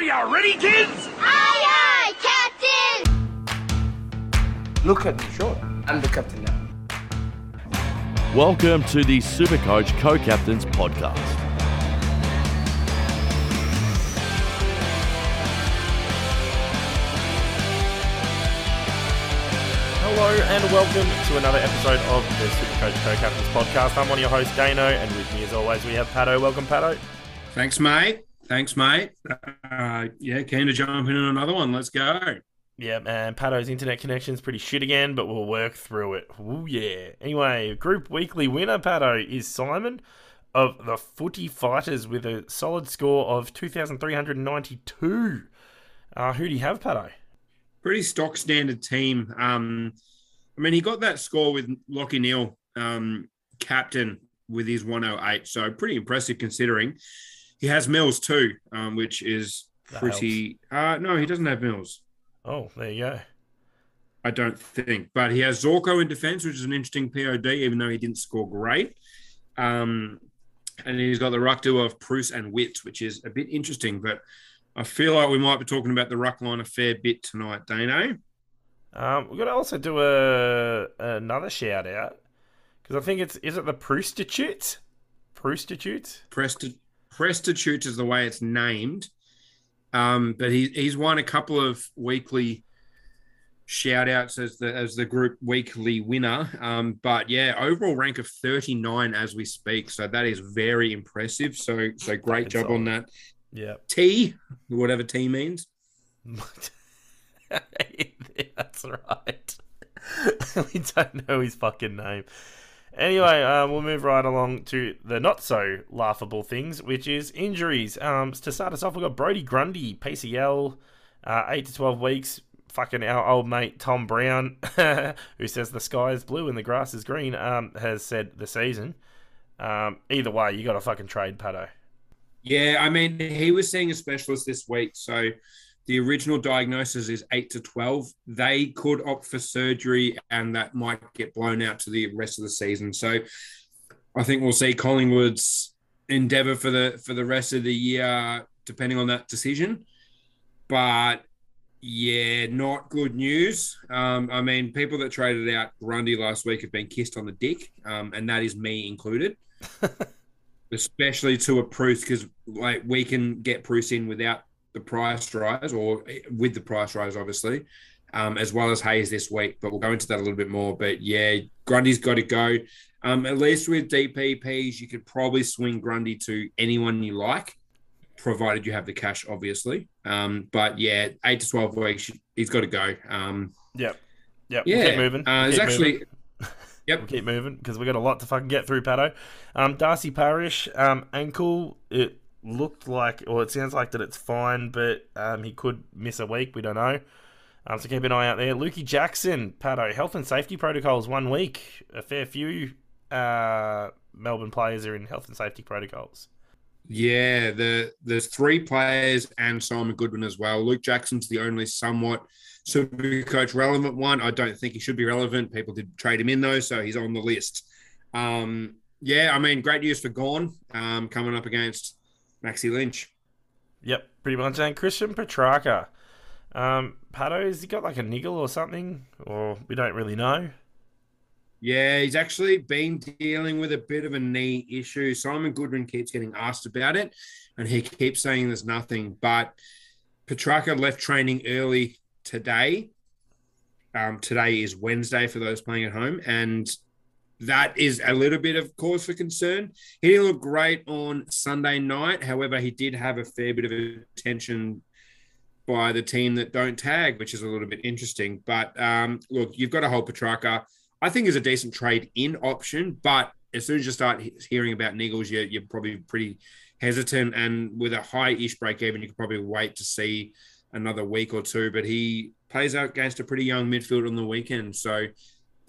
Are you ready, kids? Aye, aye, Captain! Look at me, sure. I'm the captain now. Welcome to the Supercoach Co-Captains Podcast. Hello and welcome to another episode of the Supercoach Co-Captains Podcast. I'm one of your hosts, Dano, and with me as always we have Patto. Welcome, Patto. Thanks, mate. Thanks, mate. Uh, yeah, keen to jump in on another one. Let's go. Yeah, man, Patto's internet connection's pretty shit again, but we'll work through it. Ooh, yeah. Anyway, group weekly winner, Patto, is Simon of the Footy Fighters with a solid score of 2,392. Uh, who do you have, Patto? Pretty stock standard team. Um, I mean, he got that score with Lachie Neale, um, captain, with his 108. So pretty impressive considering. He has Mills too, um, which is That pretty. Uh, no, he doesn't have Mills. Oh, there you go. I don't think. But he has Zorko in defense, which is an interesting POD, even though he didn't score great. Um, and he's got the ruck duo of Bruce and Witts, which is a bit interesting. But I feel like we might be talking about the ruck line a fair bit tonight, Dano. Um, we're gonna also do a another shout out because I think it's is it the Prostitutes? Prostitutes? Presti- Prestitute is the way it's named. Um, but he, he's won a couple of weekly shout outs as the as the group weekly winner. Um, but yeah, overall rank of 39 as we speak. So that is very impressive. So so great job solid. on that. Yeah. T, whatever T means. That's right. we don't know his fucking name. Anyway, uh, we'll move right along to the not so laughable things, which is injuries. Um, to start us off, we've got Brodie Grundy, PCL, uh, 8 to 12 weeks. Fucking our old mate Tom Browne, who says the sky is blue and the grass is green, um, has said the season. Um, either way, you got to fucking trade Patto. Yeah, I mean, he was seeing a specialist this week. So the original diagnosis is eight to 12. They could opt for surgery and that might get blown out to the rest of the season. So I think we'll see Collingwood's endeavor for the for the rest of the year, depending on that decision. But yeah, not good news. Um, I mean, people that traded out Grundy last week have been kissed on the dick, um, and that is me included especially to a Bruce because like we can get Bruce in without the price rise or with the price rise, obviously, um, as well as Hayes this week. But we'll go into that a little bit more. But yeah, Grundy's got to go. Um, at least with DPPs, you could probably swing Grundy to anyone you like, provided you have the cash, obviously. Um, but yeah, eight to twelve weeks, he's got to go. Um, Yep. Yep. yeah, We'll keep moving. Uh, We'll it's keep actually. moving. Yep. We'll keep moving because we've got a lot to fucking get through, Patto. Um, Darcy Parish, um, ankle, it looked like, or it sounds like that it's fine, but um, he could miss a week. We don't know. Um, so keep an eye out there. Lukey Jackson, Patto, health and safety protocols, one week. A fair few uh, Melbourne players are in health and safety protocols. Yeah, the there's three players and Simon Goodwin as well. Luke Jackson's the only somewhat super coach relevant one. I don't think he should be relevant. People did trade him in though, so he's on the list. Um, yeah, I mean, great news for Gawn um, coming up against Maxi Lynch. Yep, pretty much. And Christian Petracca. Um, Patto, has he got like a niggle or something? Or we don't really know. Yeah, he's actually been dealing with a bit of a knee issue. Simon Goodwin keeps getting asked about it, and he keeps saying there's nothing. But Petrarca left training early today. Um, today is Wednesday for those playing at home, and that is a little bit of cause for concern. He didn't look great on Sunday night. However, he did have a fair bit of attention by the team that don't tag, which is a little bit interesting. But um, look, you've got to hold Petracca. I think is a decent trade in option, but as soon as you start hearing about Niggles, you're, you're probably pretty hesitant. And with a high ish break even, you could probably wait to see another week or two. But he plays out against a pretty young midfield on the weekend. So,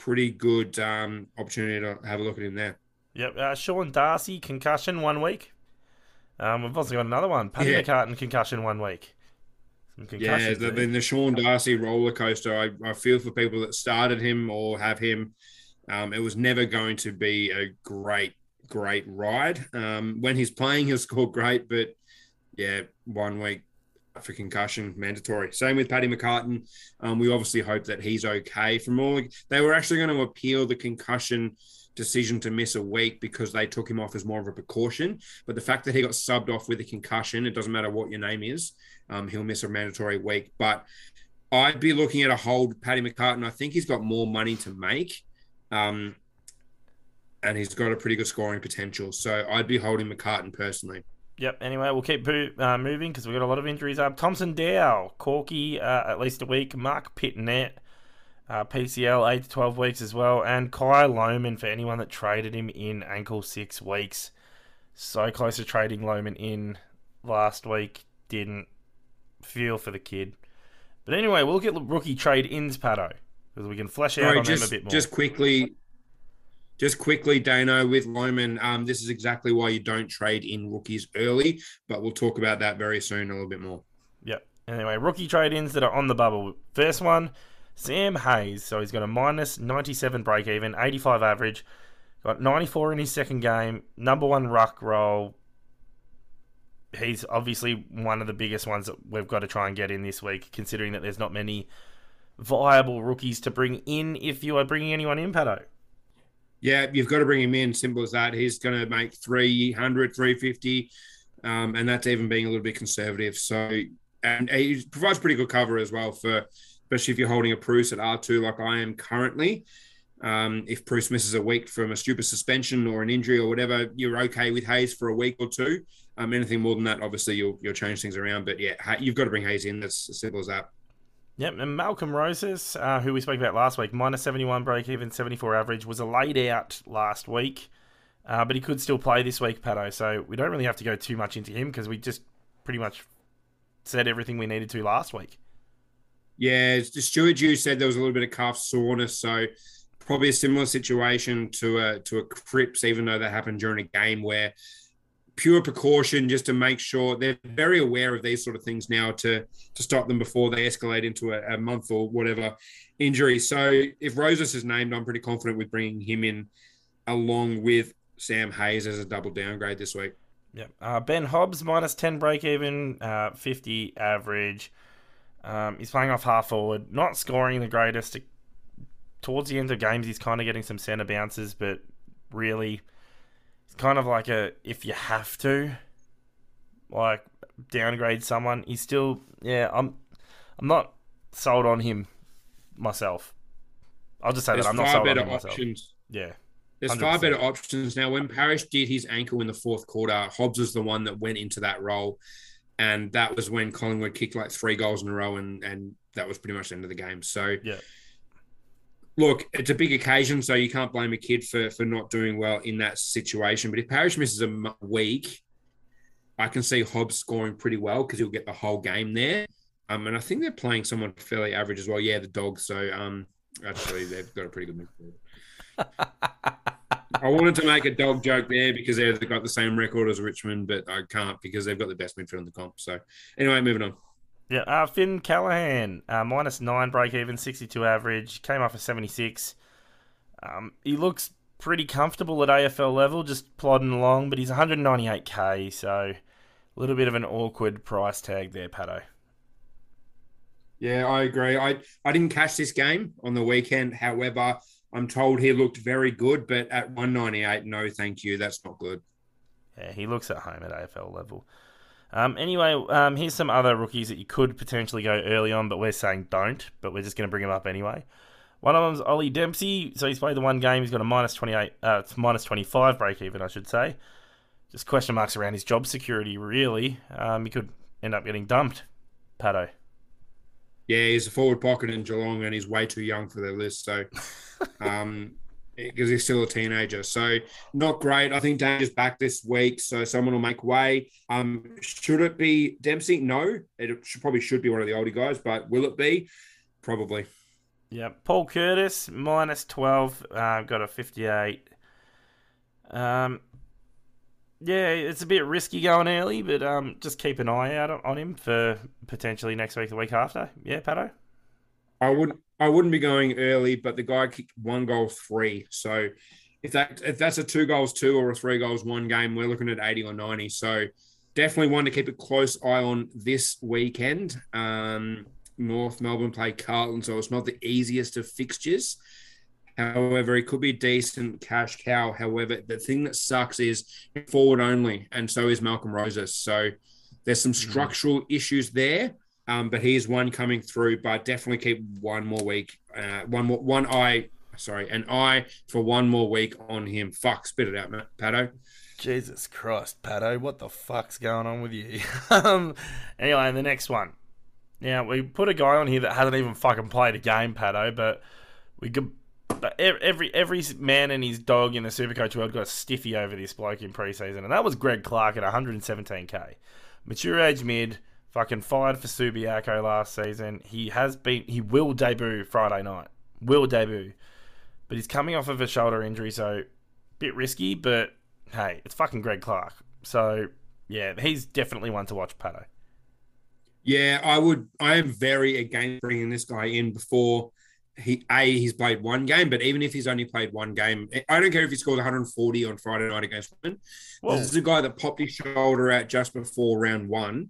pretty good um, opportunity to have a look at him there. Yep. Uh, Sean Darcy, concussion one week. Um, we've also got another one. Paddy Yeah. McCartin, concussion one week. Some Yeah, the, then the Sean Darcy roller coaster. I, I feel for people that started him or have him. Um, it was never going to be a great, great ride. Um, when he's playing, he'll score great, but yeah, one week for concussion mandatory. Same with Paddy McCartin. Um, we obviously hope that he's okay. From all they were actually going to appeal the concussion decision to miss a week because they took him off as more of a precaution. But the fact that he got subbed off with a concussion, it doesn't matter what your name is, um, he'll miss a mandatory week. But I'd be looking at a hold Paddy McCartin. I think he's got more money to make. Um, and he's got a pretty good scoring potential. So I'd be holding McCartin personally. Yep. Anyway, we'll keep uh, moving because we've got a lot of injuries. Uh, Thomson Dow, Corky, uh, at least a week. Mark Pittonet, uh, PCL, 8 to 12 weeks as well. And Kai Lohmann for anyone that traded him in ankle six weeks. So close to trading Lohmann in last week. Didn't feel for the kid. But anyway, we'll get the rookie trade ins, Pato, because we can flesh out Sorry, on just, them a bit more. Just quickly, just quickly, Dano, with Lohmann, um, this is exactly why you don't trade in rookies early, but we'll talk about that very soon a little bit more. Yep. Anyway, rookie trade ins that are on the bubble. First one, Sam Hayes. So he's got a minus 97 break even, 85 average, got 94 in his second game, number one ruck role. He's obviously one of the biggest ones that we've got to try and get in this week, considering that there's not many viable rookies to bring in if you are bringing anyone in, Patto. Yeah, you've got to bring him in. Simple as that. He's going to make 300, 350, um, and that's even being a little bit conservative. So, and he provides pretty good cover as well for, especially if you're holding a Bruce at R2 like I am currently. Um, if Bruce misses a week from a stupid suspension or an injury or whatever, you're okay with Hayes for a week or two. Um, anything more than that, obviously, you'll you'll change things around. But yeah, you've got to bring Hayes in. That's as simple as that. Yep, and Malcolm Rosas, uh, who we spoke about last week, minus 71 break even, 74 average, was a laid out last week, uh, but he could still play this week, Patto. So we don't really have to go too much into him because we just pretty much said everything we needed to last week. Yeah, Stuart Dew said there was a little bit of calf soreness, so probably a similar situation to a to a Cripps, even though that happened during a game where pure precaution just to make sure they're very aware of these sort of things now to to stop them before they escalate into a, a month or whatever injury. So if Rosas is named, I'm pretty confident with bringing him in along with Sam Hayes as a double downgrade this week. Yeah, uh, Ben Hobbs minus ten break even, uh, fifty average. Um, he's playing off half forward, not scoring the greatest. Towards the end of games, he's kind of getting some center bounces, but really it's kind of like a if you have to, like downgrade someone. He's still yeah. I'm I'm not sold on him myself. I'll just say There's that I'm not far sold on him myself. options. Yeah, There's far 100%. better options now. When Parish did his ankle in the fourth quarter, Hobbs was the one that went into that role, and that was when Collingwood kicked like three goals in a row, and and that was pretty much the end of the game. So Yeah. Look, it's a big occasion, so you can't blame a kid for for not doing well in that situation. But if Parish misses a week, I can see Hobbs scoring pretty well because he'll get the whole game there. Um, and I think they're playing someone fairly average as well. Yeah, the dogs. So um, actually, they've got a pretty good midfield. I wanted to make a dog joke there because they've got the same record as Richmond, but I can't because they've got the best midfield in the comp. So anyway, moving on. Yeah, uh, Finn Callaghan, uh, minus nine break even, 62 average, came off a 76. Um, he looks pretty comfortable at AFL level, just plodding along, but he's 198k, so a little bit of an awkward price tag there, Patto. Yeah, I agree. I I didn't catch this game on the weekend. However, I'm told he looked very good, but at 198, no, thank you. That's not good. Yeah, he looks at home at AFL level. Um, anyway, um, here's some other rookies that you could potentially go early on, but we're saying don't, but we're just going to bring them up anyway. One of them's Ollie Dempsey. So he's played the one game. He's got a minus 28, uh, it's minus 25 break even, I should say. Just question marks around his job security, really. Um, he could end up getting dumped, Patto. Yeah, he's a forward pocket in Geelong, and he's way too young for their list. So, um, because he's still a teenager, so not great. I think Danger's back this week, so someone will make way. Um, should it be Dempsey? No, it should, probably should be one of the older guys, but will it be? Probably. Yeah, Paul Curtis minus twelve, uh, got a fifty-eight. Um, yeah, it's a bit risky going early, but um, just keep an eye out on- on him for potentially next week, the week after. Yeah, Patto. I wouldn't. I wouldn't be going early, but the guy kicked one goal three. So if that if that's a two goals two or a three goals one game, we're looking at eighty or ninety. So definitely one to keep a close eye on this weekend. Um, North Melbourne play Carlton, so it's not the easiest of fixtures. However, it could be decent cash cow. However, the thing that sucks is forward only, and so is Malcolm Rosas. So there's some structural issues there. Um, but he's one coming through. But definitely keep one more week, uh, one more, one eye. Sorry, an eye for one more week on him. Fuck, spit it out, Matt Patto. Jesus Christ, Patto, what the fuck's going on with you? um, anyway, and the next one. Now we put a guy on here that hasn't even fucking played a game, Patto, but we could. But every every man and his dog in the Supercoach world got stiffy over this bloke in preseason, and that was Greg Clark at 117k, mature age mid, fucking fired for Subiaco last season. He has been, he will debut Friday night, will debut, but he's coming off of a shoulder injury, so bit risky, but hey, it's fucking Greg Clark. So yeah, he's definitely one to watch, Patto. Yeah, I would. I am very against bringing this guy in before he a he's played one game, but even if he's only played one game, I don't care if he scored 140 on Friday night against Women. Well- This is a guy that popped his shoulder out just before round one.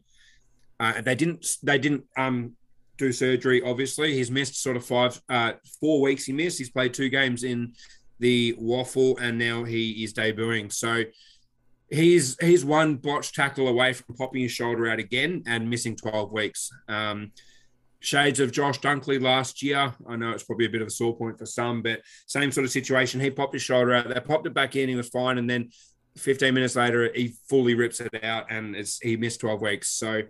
Uh, they didn't. They didn't um do surgery. Obviously, he's missed sort of five, uh, four weeks. He missed. He's played two games in the WAFL, and now he is debuting. So he's he's one botched tackle away from popping his shoulder out again and missing 12 weeks. Um, shades of Josh Dunkley last year. I know it's probably a bit of a sore point for some, but same sort of situation. He popped his shoulder out. They popped it back in. He was fine, and then 15 minutes later, he fully rips it out, and he missed 12 weeks. So.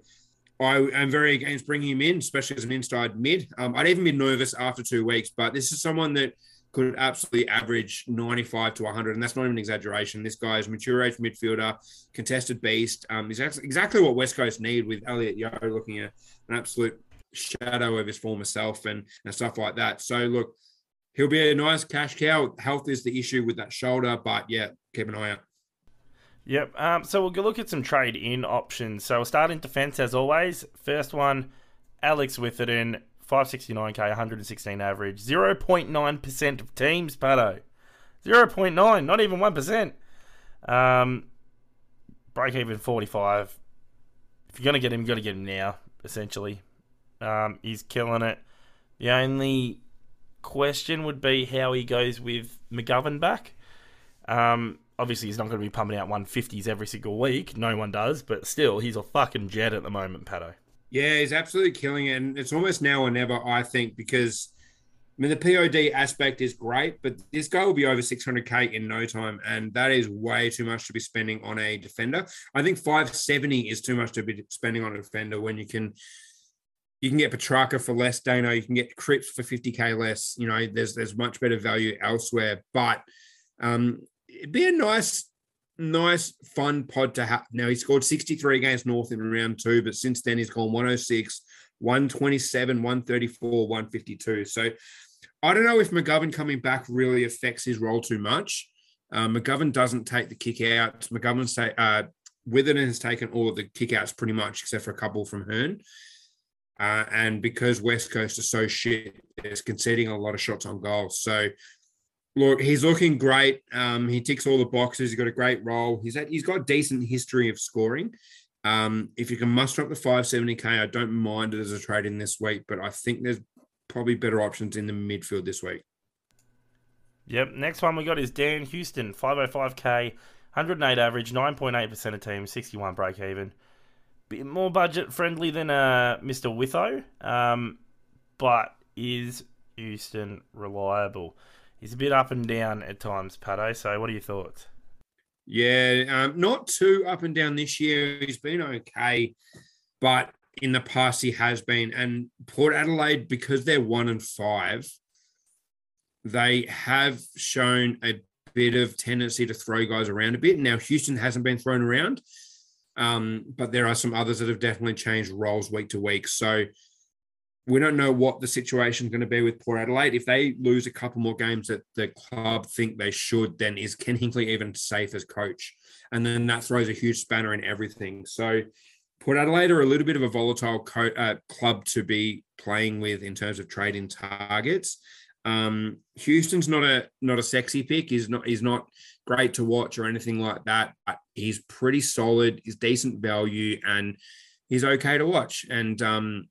I am very against bringing him in, especially as an inside mid. Um, I'd even be nervous after two weeks, but this is someone that could absolutely average 95 to 100, and that's not even an exaggeration. This guy is a mature age midfielder, contested beast. Um, he's exactly what West Coast need with Elliot Yeo looking at an absolute shadow of his former self and, and stuff like that. So, look, he'll be a nice cash cow. Health is the issue with that shoulder, but yeah, keep an eye out. Yep. Um, so we'll look at some trade in options. So we'll start in defence as always. First one, Alex Witherden, 569k, 116 average, 0.9% of teams, Patto. 0.9, not even 1%. Um, break even 45. If you're going to get him, you got to get him now, essentially. Um, he's killing it. The only question would be how he goes with McGovern back. Um, obviously, he's not going to be pumping out 150s every single week. No one does, but still, he's a fucking jet at the moment, Patto. Yeah, he's absolutely killing it. And it's almost now or never, I think, because I mean the POD aspect is great, but this guy will be over 600k in no time, and that is way too much to be spending on a defender. I think 570 is too much to be spending on a defender when you can you can get Petracca for less, Dano. You can get Cripps for 50k less. You know, there's there's much better value elsewhere. But um, it'd be a nice, nice, fun pod to have. Now he scored 63 against North in round two, but since then he's gone 106, 127, 134, 152. So I don't know if McGovern coming back really affects his role too much. Uh, McGovern doesn't take the kick out. McGovern's say uh, Witherden has taken all of the kick outs pretty much, except for a couple from Hearn. Uh, and because West Coast is so shit, it's conceding a lot of shots on goal. So, look, he's looking great. Um, he ticks all the boxes. He's got a great role. He's had, he's got decent history of scoring. Um, if you can muster up the 570k, I don't mind it as a trade in this week, but I think there's probably better options in the midfield this week. Yep. Next one we got is Dan Houston, 505k, 108 average, 9.8% of teams, 61 break even. Bit more budget friendly than uh, Mr. Witho, um, but is Houston reliable? He's a bit up and down at times, Patto. So, what are your thoughts? Yeah, um, not too up and down this year. He's been okay, but in the past he has been. And Port Adelaide, because they're one and five, they have shown a bit of tendency to throw guys around a bit. Now Houston hasn't been thrown around, um, but there are some others that have definitely changed roles week to week. So we don't know what the situation is going to be with Port Adelaide. If they lose a couple more games that the club think they should, then is Ken Hinkley even safe as coach? And then that throws a huge spanner in everything. So Port Adelaide are a little bit of a volatile co- uh, club to be playing with in terms of trading targets. Um, Houston's not a not a sexy pick. He's not he's not great to watch or anything like that. But he's pretty solid. He's decent value and he's okay to watch. And um,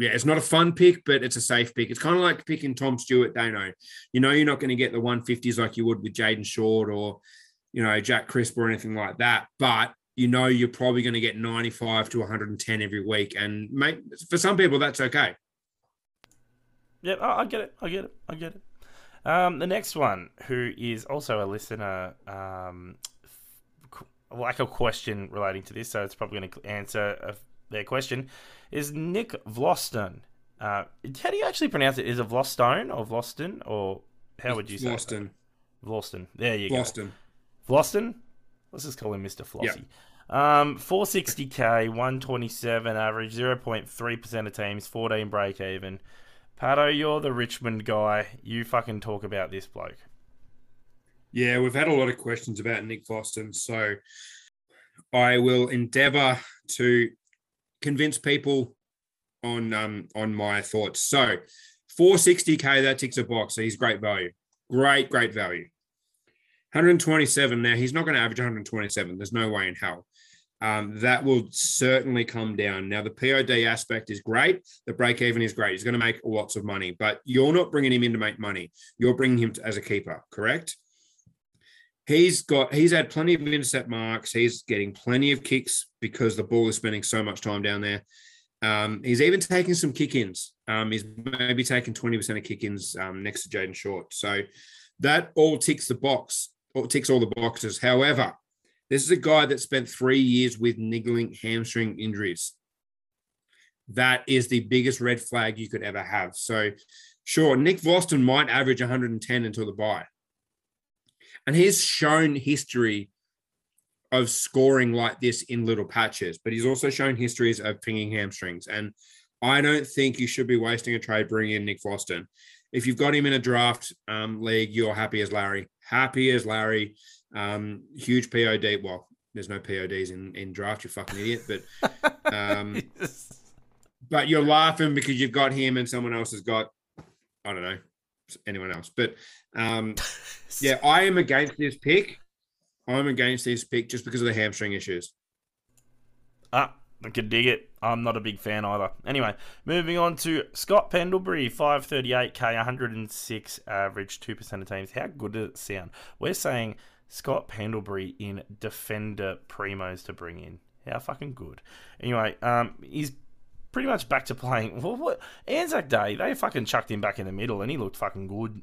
yeah, it's not a fun pick, but it's a safe pick. It's kind of like picking Tom Stewart, Dano. You know, you're not going to get the 150s like you would with Jayden Short or, you know, Jack Crisp or anything like that. But you know, you're probably going to get 95 to 110 every week. And mate, for some people, that's okay. Yeah, I I get it. I get it. I get it. Um, the next one, who is also a listener, um, like a question relating to this, so it's probably going to answer uh, their question, is Nick Vlastuin. Uh, how do you actually pronounce it? Is it Vlostone or Vloston or how would you say? it? Boston. Vloston. There you go. Boston. Vloston? Let's just call him Mr. Flossy. Um, 460k, 127 average, 0.3% of teams, 14 break even. Patto, you're the Richmond guy. You fucking talk about this bloke. Yeah, we've had a lot of questions about Nick Boston. So I will endeavor to convince people on um on my thoughts. So 460k, that ticks a box. So he's great value. Great, great value. 127. Now he's not going to average 127. There's no way in hell. Um, that will certainly come down. Now the POD aspect is great. The break even is great. He's going to make lots of money, but you're not bringing him in to make money. You're bringing him to, as a keeper, correct? He's got he's had plenty of intercept marks. He's getting plenty of kicks because the ball is spending so much time down there. Um, he's even taking some kick-ins. Um, he's maybe taking 20% of kick-ins um, next to Jayden Short. So that all ticks the box, or ticks all the boxes. However, this is a guy that spent three years with niggling hamstring injuries. That is the biggest red flag you could ever have. So, sure, Nick Vlastuin might average 110 until the bye. And he's shown history of scoring like this in little patches, but he's also shown histories of pinging hamstrings. And I don't think you should be wasting a trade bringing in Nick Vlastuin. If you've got him in a draft um, league, you're happy as Larry. Happy as Larry. Um, huge POD. Well, there's no PODs in, in draft, you fucking idiot. But um, but you're laughing because you've got him and someone else has got, I don't know, anyone else. But um, yeah, I am against this pick. I'm against this pick just because of the hamstring issues. Ah, I could dig it. I'm not a big fan either. Anyway, moving on to Scott Pendlebury, 538k, 106 average, 2% of teams. How good does it sound? We're saying Scott Pendlebury in defender primos to bring in. How fucking good. Anyway, um, he's pretty much back to playing. Well, what Anzac Day, they fucking chucked him back in the middle, and he looked fucking good,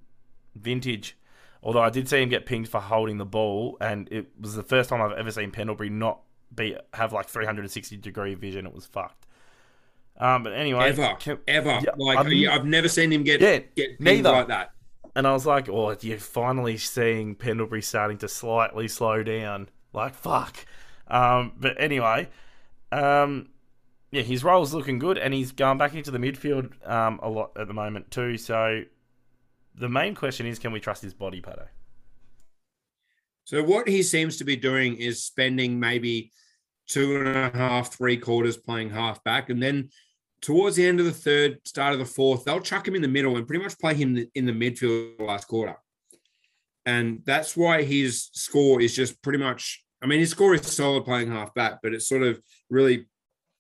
vintage. Although I did see him get pinged for holding the ball, and it was the first time I've ever seen Pendlebury not be have like 360 degree vision. It was fucked. Um, but anyway, Ever, can- ever. Yeah, like I'm- I've never seen him get Yeah, get pinged neither. like that. And I was like, oh, you're finally seeing Pendlebury starting to slightly slow down. Like, fuck. Um, but anyway, um, yeah, his role's looking good, and he's going back into the midfield um, a lot at the moment, too. So the main question is can we trust his body, Patto? So what he seems to be doing is spending maybe two and a half, three quarters playing half back, and then towards the end of the third, start of the fourth, they'll chuck him in the middle and pretty much play him in the midfield last quarter. And that's why his score is just pretty much. I mean, his score is solid playing half back, but it's sort of really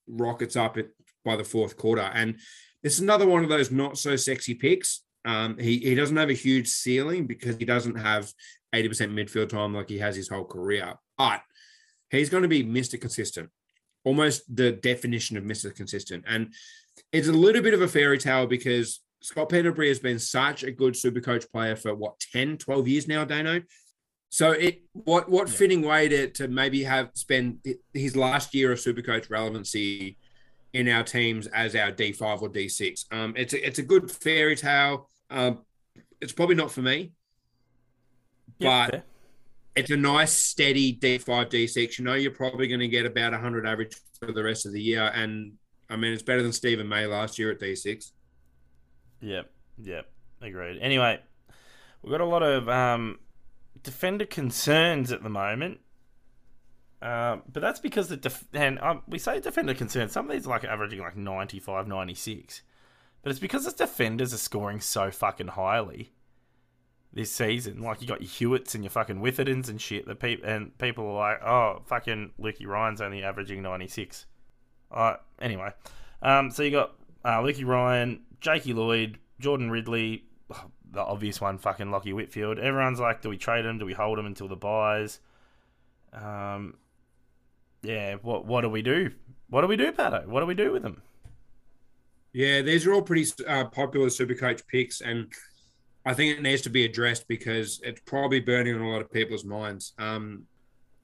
rockets up it by the fourth quarter. And it's another one of those not so sexy picks. Um, he he doesn't have a huge ceiling because he doesn't have 80% midfield time like he has his whole career. But he's going to be Mr. Consistent, almost the definition of Mr. Consistent. And it's a little bit of a fairy tale because Scott Pendlebury has been such a good super coach player for what 10, 12 years now, Dano. So it what what fitting way to to maybe have spend his last year of super coach relevancy in our teams as our D5 or D6. Um, it's a, it's a good fairy tale. Um, it's probably not for me, but fair. it's a nice steady D5 D6. You know, you're probably going to get about 100 average for the rest of the year, and I mean it's better than Steven May last year at D6. Yep, yep, agreed. Anyway, we've got a lot of um, defender concerns at the moment. Uh, but that's because the def- and um, we say defender concerns. Some of these are like averaging like 95, 96. But it's because his defenders are scoring so fucking highly this season. Like you got your Hewitts and your fucking Witherdens and shit. That peop- and people are like, oh, fucking Lukey Ryan's only averaging ninety six. Alright, anyway. Um, so you got uh, Lukey Ryan, Jakey Lloyd, Jordan Ridley, the obvious one, fucking Lachie Whitfield. Everyone's like, do we trade him? Do we hold him until the buys? Um, yeah. What what do we do? What do we do, Patto? What do we do with them? Yeah, these are all pretty uh, popular Supercoach picks, and I think it needs to be addressed because it's probably burning on a lot of people's minds. Um,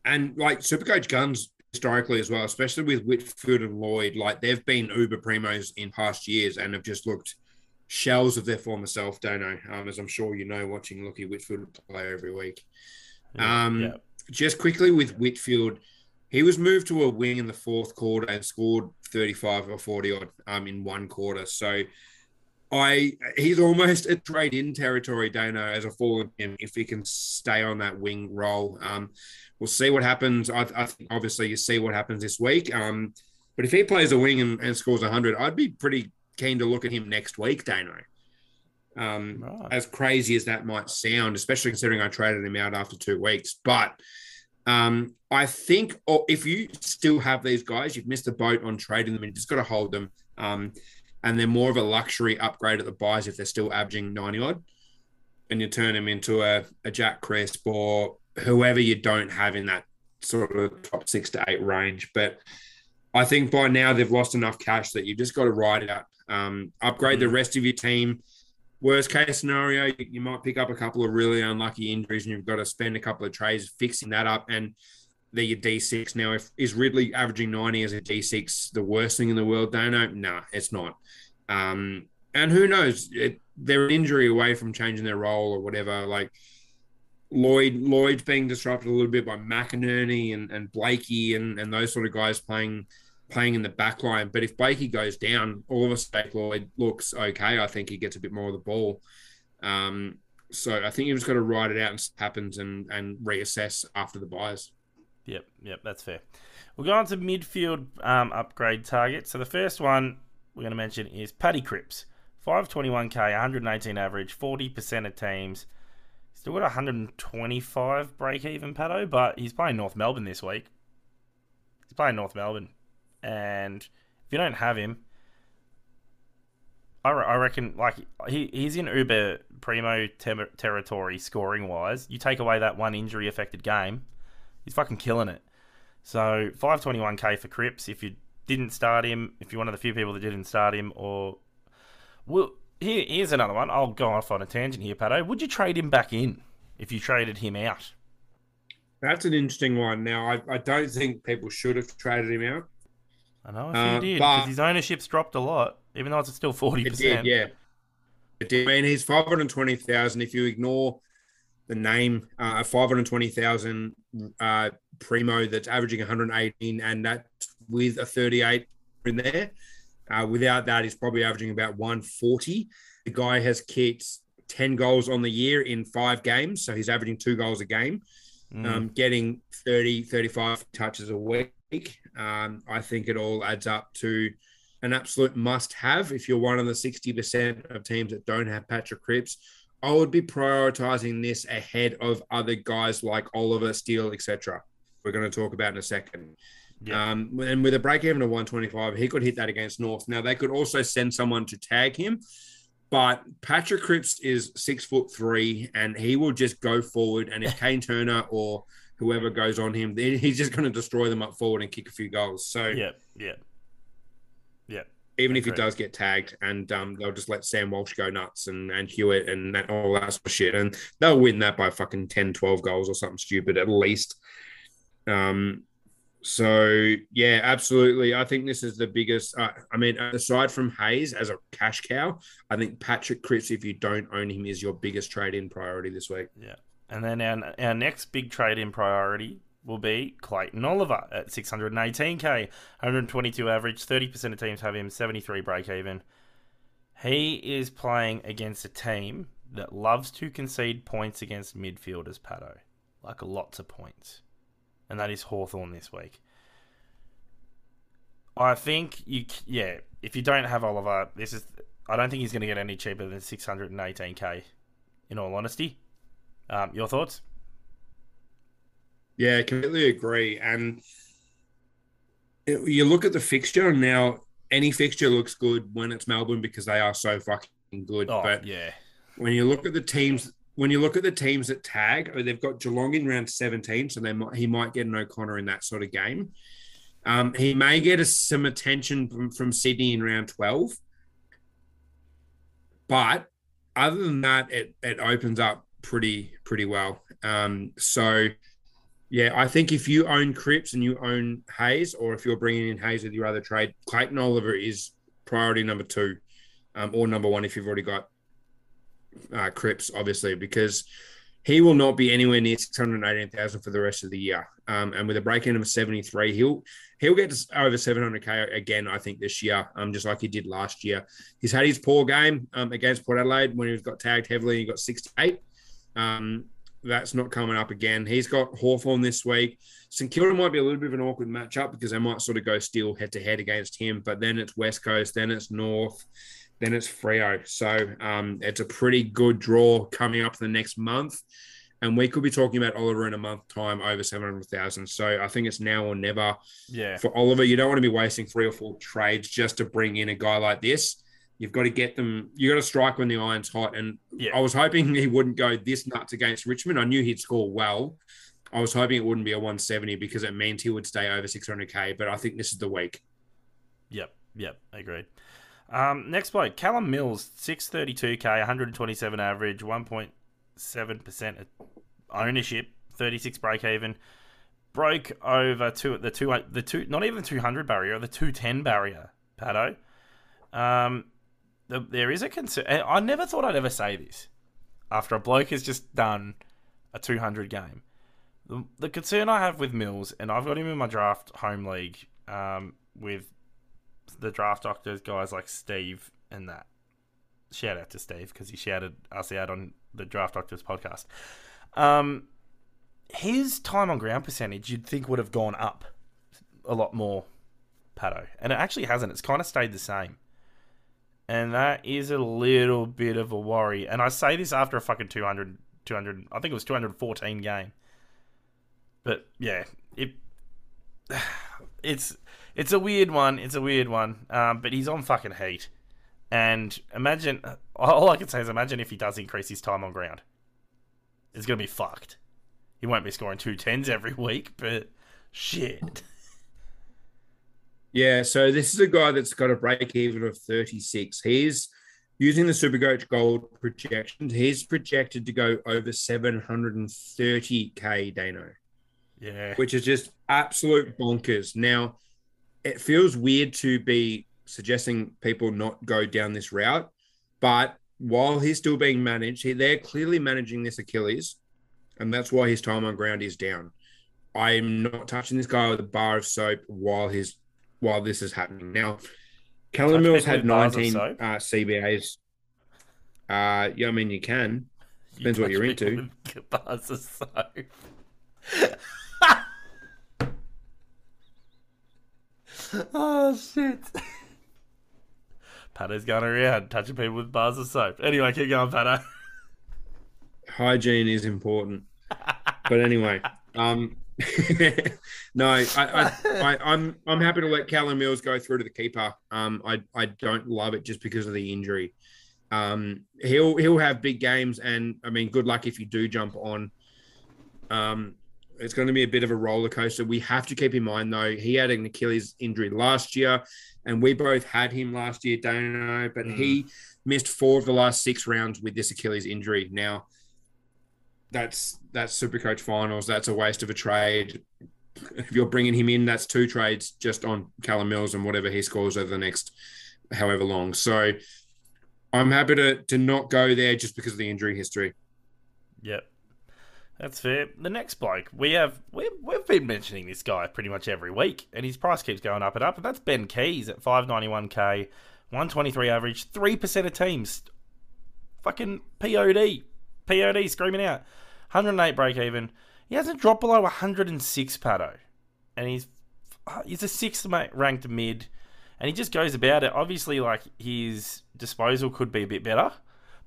and like Supercoach guns historically as well, especially with Whitfield and Lloyd, like they've been uber primos in past years and have just looked shells of their former self, Dono, um, as I'm sure you know, watching Lachie Whitfield play every week. Um, yeah. Just quickly with Whitfield, he was moved to a wing in the fourth quarter and scored 35 or 40 odd um, in one quarter. So I he's almost a trade in territory, Dano, as a fallen him if he can stay on that wing role. Um, we'll see what happens. I, I think obviously you see what happens this week. Um, but if he plays a wing and, and scores 100, I'd be pretty keen to look at him next week, Dano. Um, Right. As crazy as that might sound, especially considering I traded him out after two weeks. But um, I think or if you still have these guys, you've missed the boat on trading them and you just got to hold them. Um, and they're more of a luxury upgrade at the buys if they're still averaging 90 odd. And you turn them into a, a Jack Crisp or whoever you don't have in that sort of top six to eight range. But I think by now they've lost enough cash that you've just got to ride out. Um, upgrade the rest of your team. Worst case scenario, you, might pick up a couple of really unlucky injuries, and you've got to spend a couple of trades fixing that up. And they're your D6 now. If is Ridley averaging ninety as a D6 the worst thing in the world? Dano, no, it's not. Um, and who knows? It, they're an injury away from changing their role or whatever. Like Lloyd, Lloyd's being disrupted a little bit by McInerney and, and Blakey and, and those sort of guys playing playing in the back line. But if Blakey goes down, all of a sudden Lloyd looks okay. I think he gets a bit more of the ball. Um, so I think you've just got to ride it out and happens and, and reassess after the buys. Yep, yep, that's fair. We'll go on to midfield um, upgrade targets. So the first one we're going to mention is Paddy Cripps. 521k, 118 average, 40% of teams. Still got 125 break even, Patto, but he's playing North Melbourne this week. He's playing North Melbourne. And if you don't have him, I, re- I reckon like he, he's in uber primo ter- territory scoring wise. You take away that one injury affected game, he's fucking killing it. So 521k for Cripps. If you didn't start him, if you're one of the few people that didn't start him, or well, here, here's another one. I'll go off on a tangent here, Patto. Would you trade him back in if you traded him out? That's an interesting one. Now, I, I don't think people should have traded him out. I know a few Uh, did because his ownership's dropped a lot, even though it's still forty percent. yeah. It did. I mean, he's 520,000. If you ignore the name, uh, 520,000 uh, primo that's averaging 118, and that with a 38 in there. Uh, without that, he's probably averaging about 140. The guy has kicked 10 goals on the year in five games. So he's averaging two goals a game, Mm. um, getting 30, 35 touches a week. Um, I think it all adds up to an absolute must have if you're one of the 60% of teams that don't have Patrick Cripps. I would be prioritizing this ahead of other guys like Oliver, Steele, etc. We're going to talk about in a second. Yeah. Um, and with a break even of 125, he could hit that against North. Now they could also send someone to tag him, but Patrick Cripps is six foot three, and he will just go forward. And if Kane Turner or whoever goes on him, then he's just going to destroy them up forward and kick a few goals. So yeah, yeah, yeah. even if he does get tagged, and um, they'll just let Sam Walsh go nuts and, and Hewitt and that, all that sort of shit. And they'll win that by fucking 10, 12 goals or something stupid at least. Um, so, yeah, absolutely. I think this is the biggest. Uh, I mean, aside from Hayes as a cash cow, I think Patrick Cripps, if you don't own him, is your biggest trade in priority this week. Yeah. And then our, our next big trade in priority will be Clayton Oliver at 618k, 122 average, 30% of teams have him, 73 break even. He is playing against a team that loves to concede points against midfielders, Patto. Like lots of points. And that is Hawthorn this week. I think you, yeah, if you don't have Oliver, this is I don't think he's going to get any cheaper than 618k. In all honesty, um, your thoughts? Yeah, completely agree. And it- you look at the fixture now. Any fixture looks good when it's Melbourne because they are so fucking good. Oh but yeah, when you look at the teams, when you look at the teams that tag, oh, they've got Geelong in round 17, so they might, he might get an O'Connor in that sort of game. Um, he may get a, some attention from, from Sydney in round 12. But other than that, it, it opens up pretty pretty well. Um, so, yeah, I think if you own Cripps and you own Hayes, or if you're bringing in Hayes with your other trade, Clayton Oliver is priority number two, um, or number one if you've already got uh, Cripps, obviously, because he will not be anywhere near six hundred eighteen thousand for the rest of the year. Um, and with a break in of seventy three, he'll he'll get to over seven hundred k again. I think this year, um, just like he did last year. He's had his poor game um, against Port Adelaide when he got tagged heavily. He got sixty eight. Um, that's not coming up again. He's got Hawthorn this week. St Kilda might be a little bit of an awkward matchup because they might sort of go still head to head against him. But then it's West Coast, then it's North, then it's Freo. So um, it's a pretty good draw coming up the next month. And we could be talking about Oliver in a month time over 700,000. So I think it's now or never yeah, for Oliver. You don't want to be wasting three or four trades just to bring in a guy like this. You've got to get them, you got to strike when the iron's hot. And Yeah. I was hoping he wouldn't go this nuts against Richmond. I knew he'd score well. I was hoping it wouldn't be a 170 because it means he would stay over 600K. But I think this is the week. Yep, yep, agreed. Um, next bloke, Callum Mills, six thirty two k, one hundred twenty seven average, one point seven percent ownership, thirty six break even, broke over two the two the two not even the two hundred barrier, the two ten barrier, Patto. Um, the, there is a concern. I never thought I'd ever say this after a bloke has just done a two hundred game. The, the concern I have with Mills, and I've got him in my draft home league um, with the draft doctors, guys like Steve and that. Shout out to Steve because he shouted us out on the draft doctors podcast. Um, his time on ground percentage, you'd think would have gone up a lot more, Patto, and it actually hasn't. It's kind of stayed the same, and that is a little bit of a worry. And I say this after a fucking 200, 200 I think it was two hundred fourteen game. But yeah, it it's it's a weird one. It's a weird one. Um, but he's on fucking heat. And imagine, all I can say is imagine if he does increase his time on ground. It's going to be fucked. He won't be scoring two tens every week, but shit. Yeah, so this is a guy that's got a break even of 36. He's using the Supercoach Gold projection. He's projected to go over 730k, Dano, Yeah. which is just absolute bonkers. Now, it feels weird to be suggesting people not go down this route, but while he's still being managed, he, they're clearly managing this Achilles, and that's why his time on ground is down. I'm not touching this guy with a bar of soap while his while this is happening. Now, Callum Mills had with bars of 19 uh, CBAs. Uh, yeah, I mean you can. Depends what you're into. Bars of soap. oh shit. Patto's going around touching people with bars of soap. Anyway, keep going, Patto. Hygiene is important. but anyway, um, no, I, I, I, I'm I'm happy to let Callum Mills go through to the keeper. Um, I I don't love it just because of the injury. Um, he'll he'll have big games, and I mean, good luck if you do jump on. Um, it's going to be a bit of a roller coaster. We have to keep in mind though, he had an Achilles injury last year, and we both had him last year, Dano, but he missed four of the last six rounds with this Achilles injury. Now, that's that's Supercoach finals. That's a waste of a trade. If you're bringing him in, that's two trades just on Callum Mills and whatever he scores over the next however long. So I'm happy to to not go there just because of the injury history. Yep. That's fair. The next bloke, we have we've, we've been mentioning this guy pretty much every week, and his price keeps going up and up, and that's Ben Keays at 591k, 123 average, 3% of teams. Fucking POD. POD screaming out. 108 break even. He hasn't dropped below 106 Patto. And he's uh, he's a sixth ranked mid, and he just goes about it. Obviously, like his disposal could be a bit better,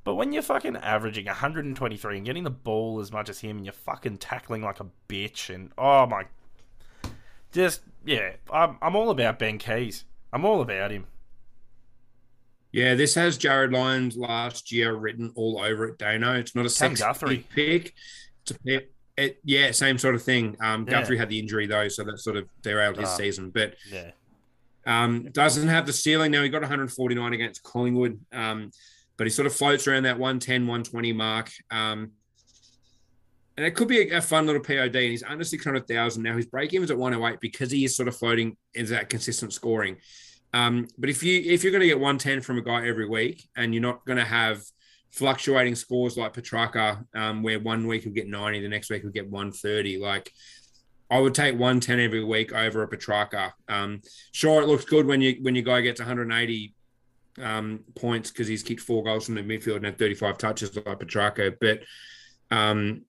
but when you're fucking averaging 123 and getting the ball as much as him, and you're fucking tackling like a bitch, and oh my, just yeah, I'm I'm all about Ben Keays. I'm all about him. Yeah, this has Jarryd Lyons last year written all over it, Dano. It's not a Cam sexy Guthrie. pick. It's a pick. It, yeah, same sort of thing. Um, Yeah. Guthrie had the injury though, so that sort of derailed his Ah. season. But Yeah, um, doesn't have the ceiling now. He got 149 against Collingwood, um, but he sort of floats around that 110, 120 mark. Um, and it could be a, a fun little POD. And he's under 600,000 now. His break even's at 108 because he is sort of floating is that consistent scoring. Um, but if you if you're going to get 110 from a guy every week, and you're not going to have fluctuating scores like Petracca, um, where one week you'll get 90, the next week you'll get 130, like. I would take 110 every week over a Petracca. Um, sure, it looks good when you when your guy gets 180 um, points because he's kicked four goals from the midfield and had 35 touches like Petracca, but um,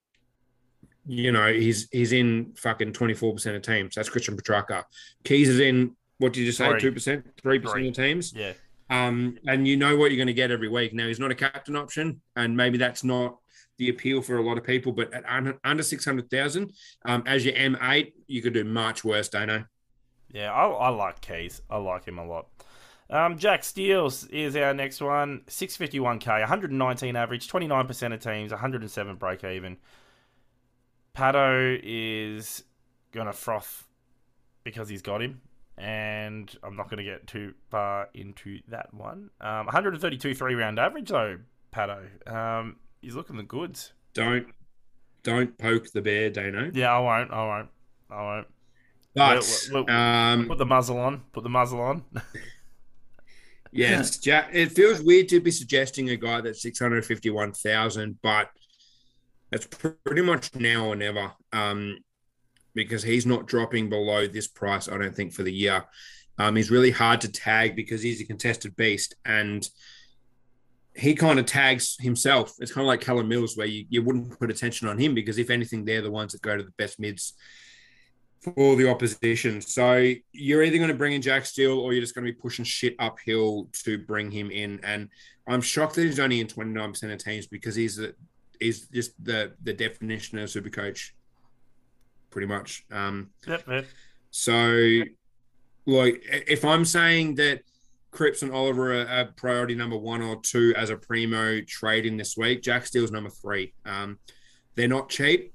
you know he's he's in fucking 24 percent of teams. That's Christian Petracca. Keays is in what did you say? Two percent, three percent of teams. yeah. Um, and you know what you're going to get every week. Now he's not a captain option, and maybe that's not the appeal for a lot of people. But at under, under 600,000, um, as your M8, you could do much worse, Dano. Yeah, I, I like Keays. I like him a lot. Um, Jack Steele's is our next one. 651k, 119 average, 29% of teams, 107 break even. Patto is going to froth because he's got him. And I'm not going to get too far into that one. Um, 132 three round average, though, Patto. Um, he's looking the goods. Don't don't poke the bear, Dano. Yeah, I won't. I won't. I won't. But Look, look, um, Put the muzzle on. Put the muzzle on. Yes, Jack. It feels weird to be suggesting a guy that's six hundred fifty-one thousand, but it's pretty much now or never. Um, because he's not dropping below this price, I don't think, for the year. Um, he's really hard to tag because he's a contested beast, and he kind of tags himself. It's kind of like Callum Mills, where you, you wouldn't put attention on him because if anything, they're the ones that go to the best mids for the opposition. So you're either going to bring in Jack Steele or you're just going to be pushing shit uphill to bring him in. And I'm shocked that he's only in 29% of teams because he's the, he's just the the definition of super coach, pretty much. Um, yep, so, like, if I'm saying that Cripps and Oliver are, are priority number one or two as a primo trade in this week, Jack Steele's number three. Um, they're not cheap.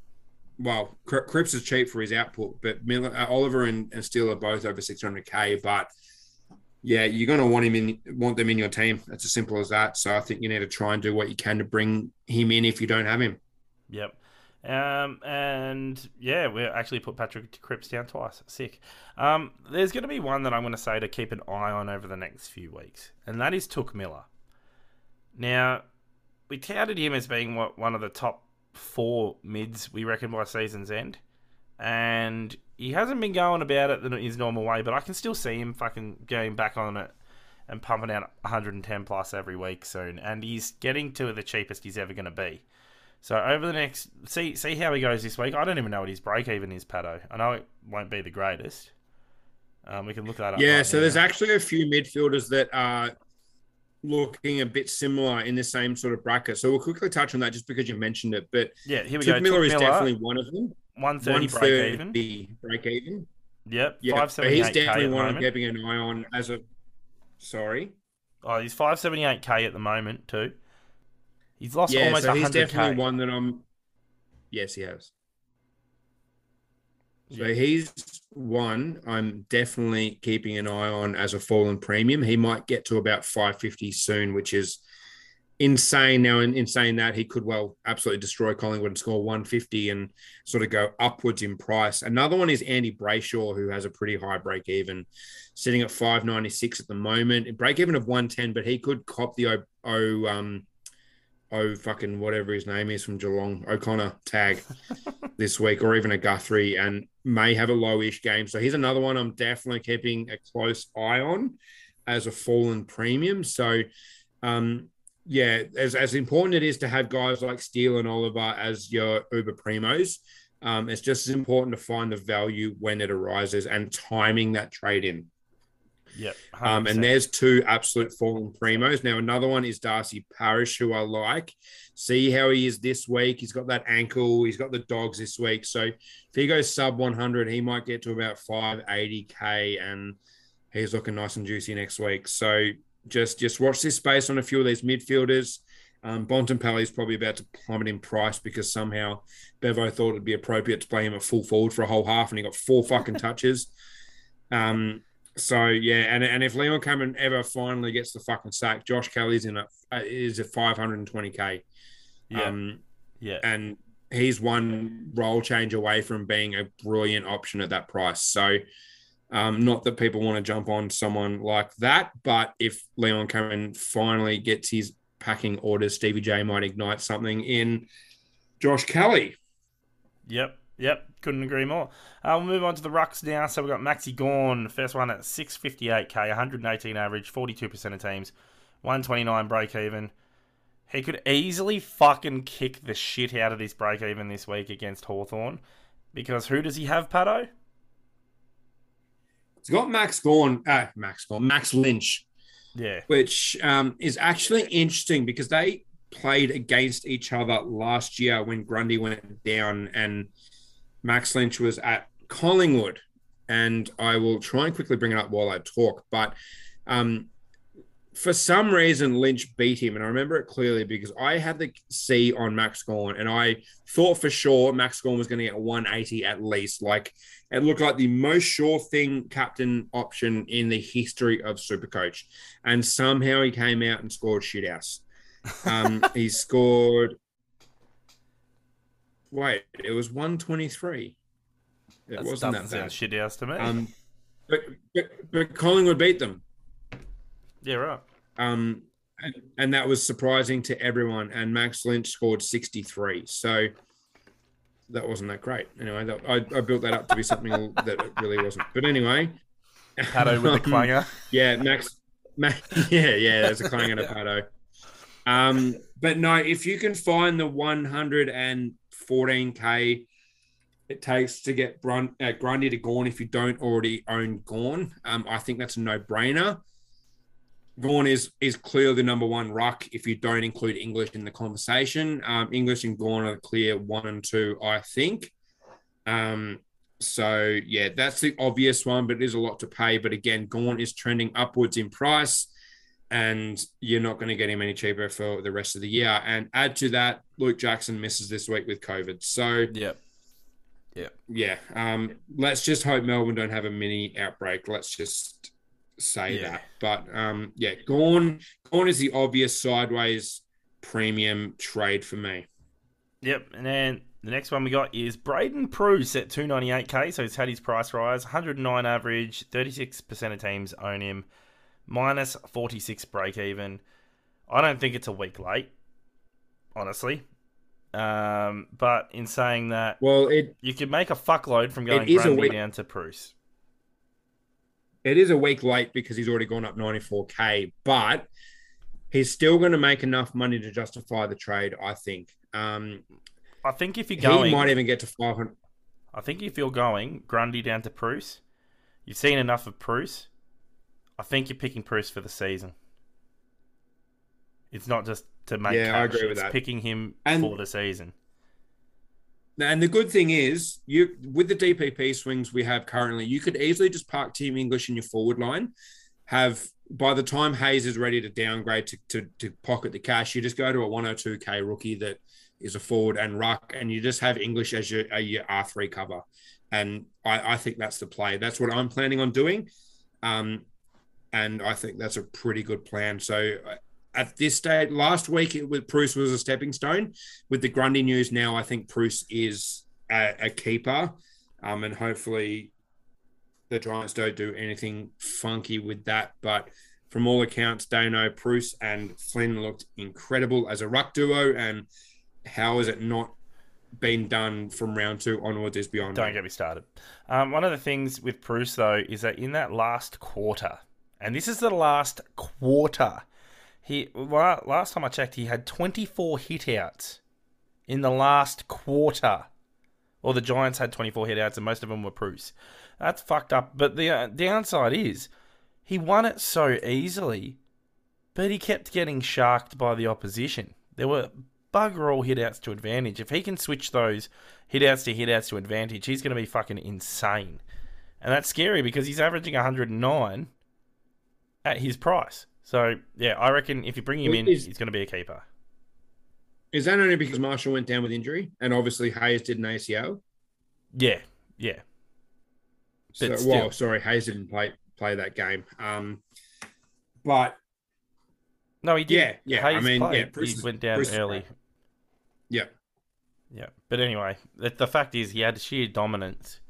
Well, Cri- Cripps is cheap for his output, but Miller, uh, Oliver and, and Steele are both over 600k. But yeah, you're going to want him in, want them in your team. It's as simple as that. So I think you need to try and do what you can to bring him in if you don't have him. Yep. Um, and yeah, we actually put Patrick Cripps down twice. Sick. Um, there's going to be one that I'm going to say to keep an eye on over the next few weeks, and that is Touk Miller. Now, we touted him as being what, one of the top four mids, we reckon, by season's end. And he hasn't been going about it in his normal way, but I can still see him fucking going back on it and pumping out 110 plus every week soon. And he's getting to the cheapest he's ever going to be. So over the next, see see how he goes this week. I don't even know what his break even is, Patto. I know it won't be the greatest. Um, we can look that up. Yeah, right so now. there's actually a few midfielders that are looking a bit similar in the same sort of bracket. So we'll quickly touch on that just because you mentioned it. But yeah. Here we go. Miller is Miller, definitely one of them. 130 break even. break even. Yep, Yeah, seventy he's eight k at definitely one I'm keeping an eye on as a. Sorry. Oh, he's five seventy eight k at the moment too. He's lost Yeah, almost so he's hundred definitely one that I'm. Yes, he has. So Yeah. he's one I'm definitely keeping an eye on as a fallen premium. He might get to about 550 soon, which is insane. Now, in, in saying that, he could well absolutely destroy Collingwood and score 150 and sort of go upwards in price. Another one is Andy Brayshaw, who has a pretty high break even, sitting at 596 at the moment. Break even of 110, but he could cop the O, o um, oh fucking whatever his name is from Geelong O'Connor tag this week, or even a Guthrie, and may have a lowish game. So here's another one I'm definitely keeping a close eye on as a fallen premium. So, um, yeah, as as important it is to have guys like Steele and Oliver as your Uber primos. Um, it's just as important to find the value when it arises and timing that trade in. Yep. Um, and there's two absolute fallen primos. Now another one is Darcy Parish, who I like. See how he is this week. He's got that ankle. He's got the dogs this week. So if he goes sub 100, he might get to about 580k, and he's looking nice and juicy next week. So just just watch this space on a few of these midfielders. Um, Bontempelli is probably about to plummet in price because somehow Bevo thought it'd be appropriate to play him at full forward for a whole half, and he got four fucking touches. Um, so yeah, and and if Leon Cameron ever finally gets the fucking sack, Josh Kelly's in a uh, is at 520k. yeah, Um, yeah, and he's one role change away from being a brilliant option at that price. So, um, not that people want to jump on someone like that, but if Leon Cameron finally gets his packing orders, Stevie J might ignite something in Josh Kelly. Yep, yep. Couldn't agree more. Uh, we'll move on to the rucks now. So we've got Maxi Gawn, first one at 658k, 118 average, 42% of teams, 129 break even. He could easily fucking kick the shit out of this break even this week against Hawthorn. Because who does he have, Patto? He's got Max Gawn, uh, Max Gawn, Max Lynch, Yeah. which um, is actually interesting because they played against each other last year when Grundy went down and Max Lynch was at Collingwood. And I will try and quickly bring it up while I talk. But um, for some reason, Lynch beat him. And I remember it clearly because I had the C on Max Gawn and I thought for sure Max Gawn was going to get 180 at least. Like it looked like the most sure thing captain option in the history of Supercoach. And somehow he came out and scored shit house. Um, he scored. Wait, it was 123. It That wasn't that bad. shit house to me. Um, but, but, but Collingwood beat them. yeah, right. Um, and, and that was surprising to everyone. And Max Lynch scored 63. So that wasn't that great. Anyway, that, I, I built that up to be something that it really wasn't. But anyway, Patto with the um, clanger. Yeah, Max. Max yeah, yeah, there's a clang and a Patto. Um, but no, if you can find the 114k it takes to get Brun, uh, Grundy to Gawn if you don't already own Gawn, um, I think that's a no-brainer. Gawn is is clearly the number one ruck if you don't include English in the conversation. Um, English and Gawn are clear one and two, I think. Um, so yeah, that's the obvious one, but it is a lot to pay. But again, Gawn is trending upwards in price, and you're not going to get him any cheaper for the rest of the year. And add to that, Luke Jackson misses this week with COVID. So Yep. yeah, yeah. um, let's just hope Melbourne don't have a mini outbreak. Let's just say Yeah. that. But um, yeah, Gawn, Gawn is the obvious sideways premium trade for me. Yep, and then the next one we got is Braydon Preuss at 298k, so he's had his price rise, 109 average, 36% of teams own him, minus 46 break even. I don't think it's a week late, honestly. Um, but in saying that, Well, it you could make a fuckload from going It is Grundy week- down to Preuss. it is a week late because he's already gone up 94k, but he's still going to make enough money to justify the trade. I think. Um, I think if you're going, he might even get to 500. I think if you're going Grundy down to Preuss, you've seen enough of Preuss. I think you're picking Preuss for the season. It's not just to make Yeah, I cash. agree with it's that. picking him And- for the season. And the good thing is, you with the DPP swings we have currently, you could easily just park Tim English in your forward line. Have by the time Hayes is ready to downgrade to, to, to pocket the cash, you just go to a 102k rookie that is a forward and ruck, and you just have English as your, uh, your R3 cover. And I, I think that's the play. That's what I'm planning on doing. Um, and I think that's a pretty good plan. So uh, at this stage, last week it was Preuss was a stepping stone. With the Grundy news now, I think Preuss is a, a keeper, um, and hopefully the Giants don't do anything funky with that. But from all accounts, Dano, Preuss, and Flynn looked incredible as a ruck duo. And how has it not been done from round two onwards is beyond. Don't me. get me started. Um, one of the things with Preuss though is that in that last quarter, and this is the last quarter, he last time I checked, he had 24 hitouts in the last quarter. Or the Giants had 24 hitouts, and most of them were Preuss. That's fucked up. But the uh, downside is he won it so easily, but he kept getting sharked by the opposition. There were bugger all hitouts to advantage. If he can switch those hitouts to hitouts to advantage, he's going to be fucking insane. And that's scary because he's averaging 109 at his price. So, yeah, I reckon if you bring him in, Is- he's going to be a keeper. Is that only because Marshall went down with injury and obviously Hayes did an ACL? Yeah, yeah. So, But well, still. sorry, Hayes didn't play play that game. Um, but No, he did. Yeah, yeah, I Hayes mean, played. yeah, Preuss he went down Preuss early. yeah, Yeah, but anyway, the, the fact is he had sheer dominance,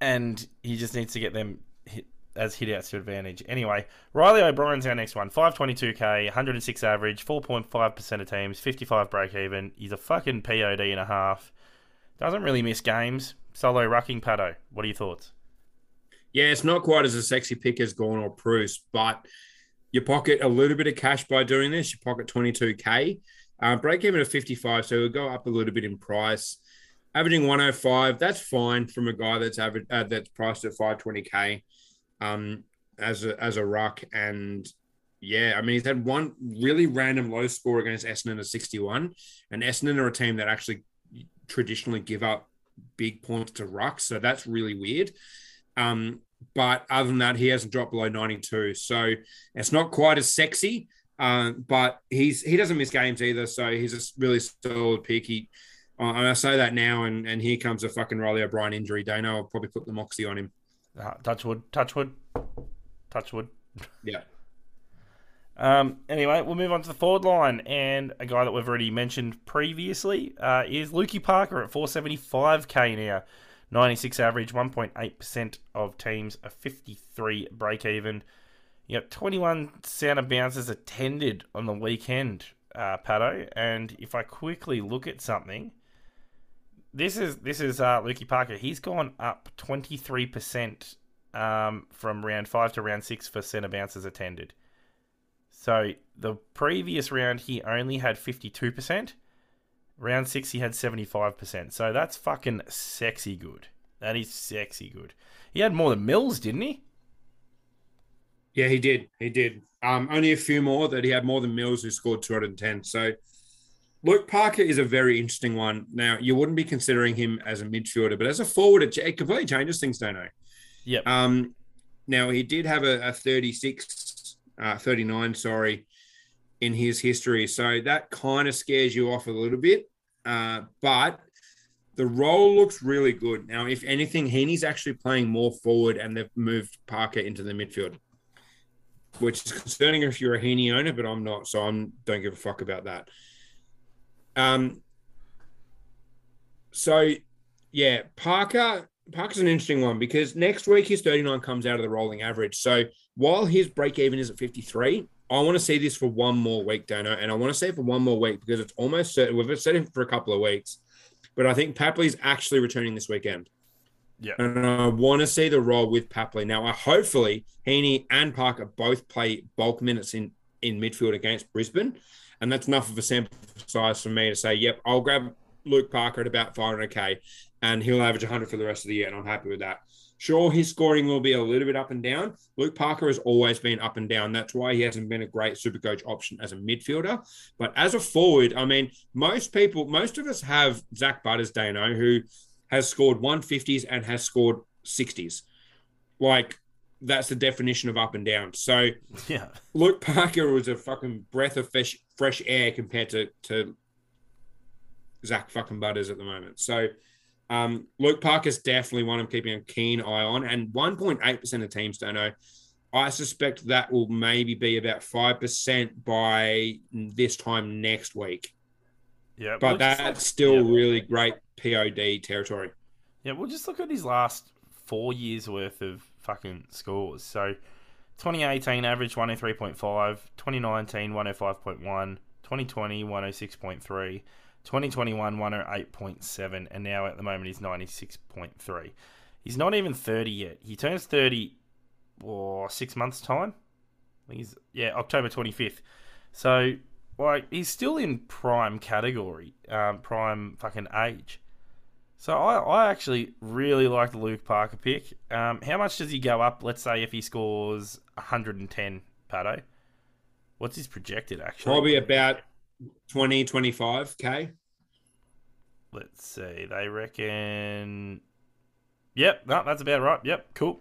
and he just needs to get them as hitouts to advantage. Anyway, Riley O'Brien's our next one. 522k, 106 average, 4.5% of teams, 55 break even. He's a fucking POD and a half. Doesn't really miss games. Solo rucking Patto. What are your thoughts? yeah. It's not quite as a sexy pick as Gawn or Preuss, but you pocket a little bit of cash by doing this. You pocket twenty two k. Uh, break even at 55, so it'll go up a little bit in price. Averaging 105, that's fine from a guy that's average uh, that's priced at 520k um, as a as a ruck. And yeah, I mean he's had one really random low score against Essendon at 61, and Essendon are a team that actually traditionally give up big points to rucks, so that's really weird. Um, but other than that, he hasn't dropped below 92, so it's not quite as sexy. Um, but he's he doesn't miss games either, so he's a really solid pick. He, uh, and I say that now, and and here comes a fucking Riley O'Brien injury. Dano will probably put the moxie on him. Uh, touch wood, touch wood, touch wood. Yeah, Um, anyway, we'll move on to the forward line, and a guy that we've already mentioned previously uh, is Lukey Parker at 475k now, 96 average, 1.8% of teams, a 53 break even. You got 21 sound of bounces attended on the weekend, uh, Patto. And if I quickly look at something, this is this is uh, Lukey Parker. He's gone up 23% um, from round five to round six for centre bounces attended. So the previous round he only had 52%. Round 6 he had 75%. So that's fucking sexy good. That is sexy good. He had more than Mills, didn't he? yeah, he did, he did. Um, only a few more that he had more than Mills, who scored 210. So Luke Parker is a very interesting one. Now you wouldn't be considering him as a midfielder, but as a forward, it, it completely changes things. Don't know. Yeah. Um, now he did have a, a 36, uh, 39, sorry, in his history. So that kind of scares you off a little bit. Uh, but the role looks really good. Now, if anything, Heaney's actually playing more forward and they've moved Parker into the midfield, which is concerning if you're a Heaney owner, but I'm not. So I don't give a fuck about that. Um, so yeah, Parker Parker's an interesting one because next week his 39 comes out of the rolling average. So while his break even is at 53, I want to see this for one more week, Dano, and I want to see it for one more week because it's almost certain we've said it for a couple of weeks, but I think Papley's actually returning this weekend. Yeah. And I want to see the role with Papley. Now, I hopefully Heaney and Parker both play bulk minutes in, in midfield against Brisbane. And that's enough of a sample size for me to say, yep, I'll grab Luke Parker at about 500k and he'll average 100 for the rest of the year. And I'm happy with that. Sure, his scoring will be a little bit up and down. Luke Parker has always been up and down. That's why he hasn't been a great super coach option as a midfielder. But as a forward, I mean, most people, most of us have Zak Butters, Dano, who has scored 150s and has scored 60s. Like, that's the definition of up and down. So Yeah. Luke Parker was a fucking breath of fresh fresh air compared to to Zak fucking Butters at the moment. So um, Luke Parker's definitely one I'm keeping a keen eye on, and 1.8% of teams don't know. I suspect that will maybe be about five percent by this time next week, Yeah. but we'll that's look- still yeah. really great POD territory. Yeah, we'll just look at his last four years worth of fucking scores. So 2018 average 103.5, 2019 105.1, 2020 106.3, 2021 108.7, and now at the moment he's 96.3. He's not even 30 yet. He turns 30 or six months' time. I think he's, yeah, October 25th. So, like, he's still in prime category, um, prime fucking age. So I, I actually really like the Luke Parker pick. Um, how much does he go up? Let's say if he scores 110, Patto. What's his projected actually? Probably about 20, 25k. Let's see. They reckon. Yep, no, that's about right. Yep, cool.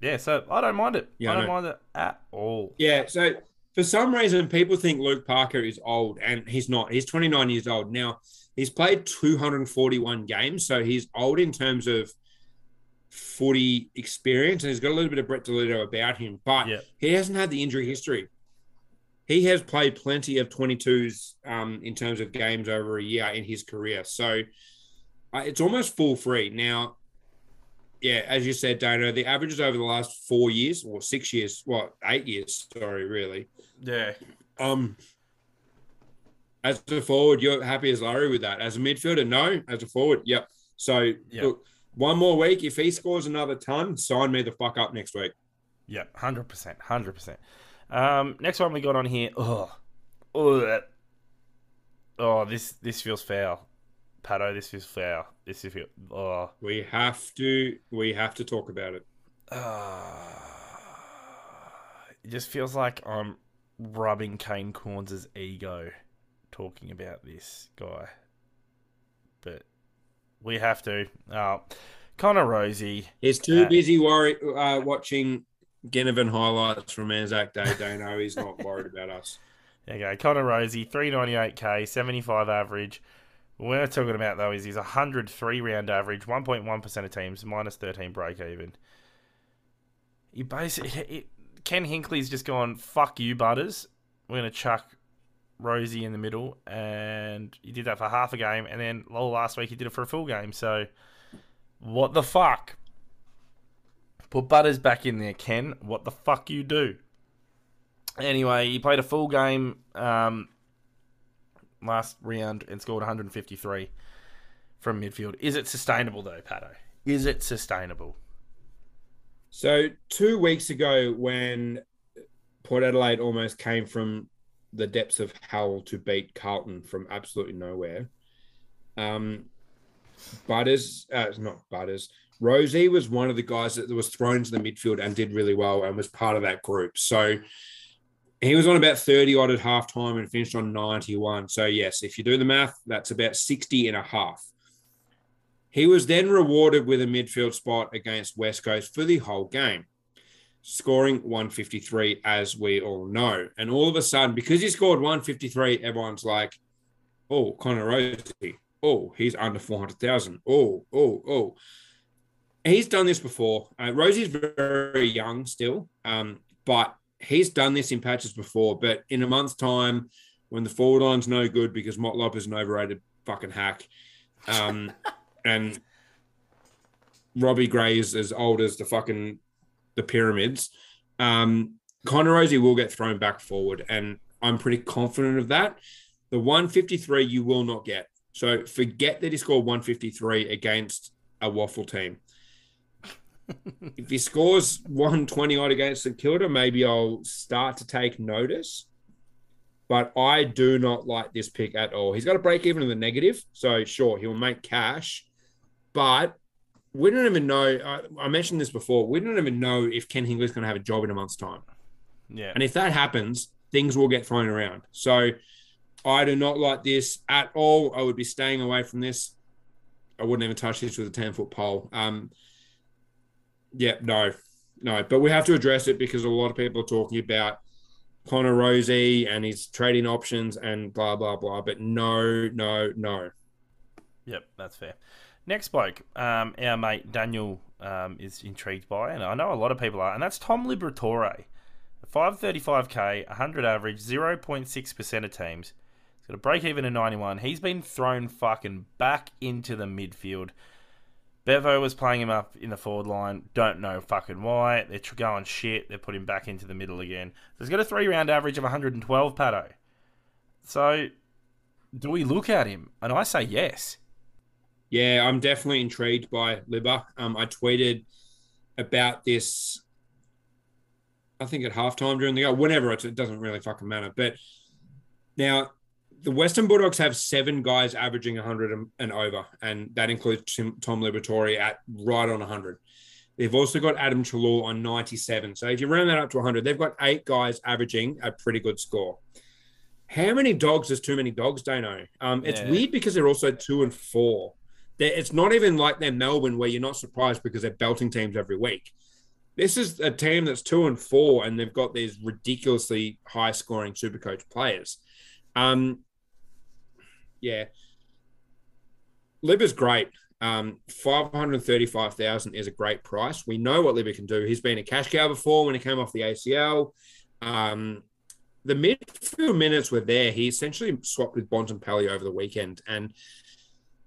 Yeah, so I don't mind it. Yeah, I don't know. mind it at all. Yeah. So for some reason, people think Luke Parker is old, and he's not. He's 29 years old now. He's played 241 games, so he's old in terms of footy experience, and he's got a little bit of Brett Deledio about him, but Yeah. he hasn't had the injury history. He has played plenty of 22s um, in terms of games over a year in his career, so uh, it's almost full free now. Yeah, as you said, Dano, the averages over the last four years or six years, what eight years? Sorry, really. Yeah. Um, as a forward, you're happy as Larry with that. As a midfielder, no. As a forward, yep. So Yep. look, one more week. If he scores another ton, sign me the fuck up next week. Yep, hundred percent, hundred percent. Um, next one we got on here. Oh, oh, oh, this this feels foul, Patto. This is foul. This is. Oh, We have to. We have to talk about it. it just feels like I'm rubbing Kane Cornes' ego talking about this guy, but we have to. Oh, Connor Rozee. He's too Uh, busy worry, uh, watching Ginnivan highlights from Anzac Day. Dano, he's not worried about us. There you go. Connor Rozee, 398k, 75 average. We're talking about, though, is his 103 round average, 1.1% of teams, minus 13 break even. He basically, it, Ken Hinkley's just gone, fuck you, Butters. We're to chuck Rozee in the middle. And he did that for half a game. And then well, last week he did it for a full game. So, what the fuck? Put Butters back in there, Ken. What the fuck you do? Anyway, he played a full game um, last round and scored 153 from midfield. Is it sustainable though, Patto? Is it sustainable? So two weeks ago, when Port Adelaide almost came from the depths of hell to beat Carlton from absolutely nowhere, um, Butters, uh, not Butters, Rozee was one of the guys that was thrown to the midfield and did really well and was part of that group. So he was on about 30 odd at halftime and finished on 91. So, yes, if you do the math, that's about 60 and a half. He was then rewarded with a midfield spot against West Coast for the whole game, scoring 153, as we all know. And all of a sudden, because he scored 153, everyone's like, oh, Connor Rozee. Oh, he's under 400,000. Oh, oh, oh. He's done this before. Uh, Rozee's very young still, um, but he's done this in patches before. But in a month's time, when the forward line's no good because Motlop is an overrated fucking hack, um, and Robbie Gray is as old as the fucking the pyramids. Um, Connor Rozee will get thrown back forward, and I'm pretty confident of that. The 153 you will not get. So forget that he scored 153 against a WAFL team. If he scores 120 odd against St Kilda, maybe I'll start to take notice. But I do not like this pick at all. He's got to break even in the negative. So sure, he'll make cash, but we don't even know. I, I mentioned this before. We don't even know if Ken Hinkley's going to have a job in a month's time. Yeah. And if that happens, things will get thrown around. So I do not like this at all. I would be staying away from this. I wouldn't even touch this with a 10 foot pole. Um, yeah, no, no. But we have to address it because a lot of people are talking about Connor Rozee and his trading options and blah, blah, blah. But no, no, no. Yep, that's fair. Next bloke, um, our mate Daniel um, is intrigued by, and I know a lot of people are, and that's Tom Liberatore. 535k, 100 average, 0.6% of teams. He's got a break even of 91. He's been thrown fucking back into the midfield. Bevo was playing him up in the forward line. Don't know fucking why. They're going shit. They're putting him back into the middle again. So he's got a three round average of 112, Patto. So, do we look at him? And I say yes. Yeah, I'm definitely intrigued by Libba. Um, I tweeted about this, I think at halftime during the game, whenever it doesn't really fucking matter. But now, the Western Bulldogs have seven guys averaging 100 and- over, and that includes Tim, Tom Liberatore at right on 100. They've also got Adam Treloar on 97. So if you round that up to 100, they've got eight guys averaging a pretty good score. How many dogs is too many dogs, Dano? Um, it's Yeah. weird because they're also two and four. They're, it's not even like they're Melbourne where you're not surprised because they're belting teams every week. This is a team that's two and four, and they've got these ridiculously high scoring super coach players. Um, yeah. Libba's great. Um, 535,000 is a great price. We know what Libba can do. He's been a cash cow before when he came off the ACL. Um, the midfield minutes were there. He essentially swapped with Bontempelli over the weekend. And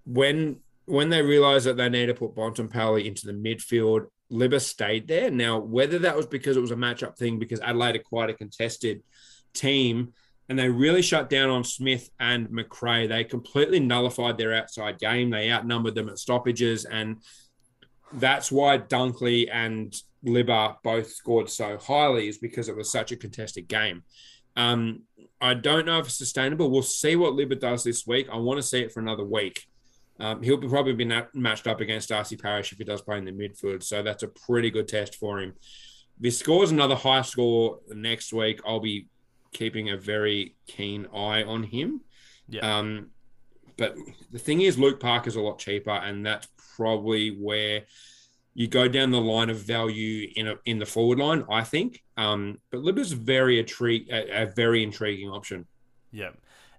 when when they realized that they needed to put Bontempelli into the midfield, Libba stayed there. Now, whether that was because it was a matchup thing, because Adelaide are quite a contested team, and they really shut down on Smith and Macrae. They completely nullified their outside game. They outnumbered them at stoppages, and that's why Dunkley and Libba both scored so highly, is because it was such a contested game. Um, I don't know if it's sustainable. We'll see what Libba does this week. I want to see it for another week. Um, he'll be probably be matched up against Darcy Parish if he does play in the midfield. So that's a pretty good test for him. If he scores another high score next week, I'll be keeping a very keen eye on him. Yeah. Um, but the thing is, Luke Parker's a lot cheaper, and that's probably where you go down the line of value in a, in the forward line. I think. Um, but Libba's very intri- a, a very intriguing option. Yeah.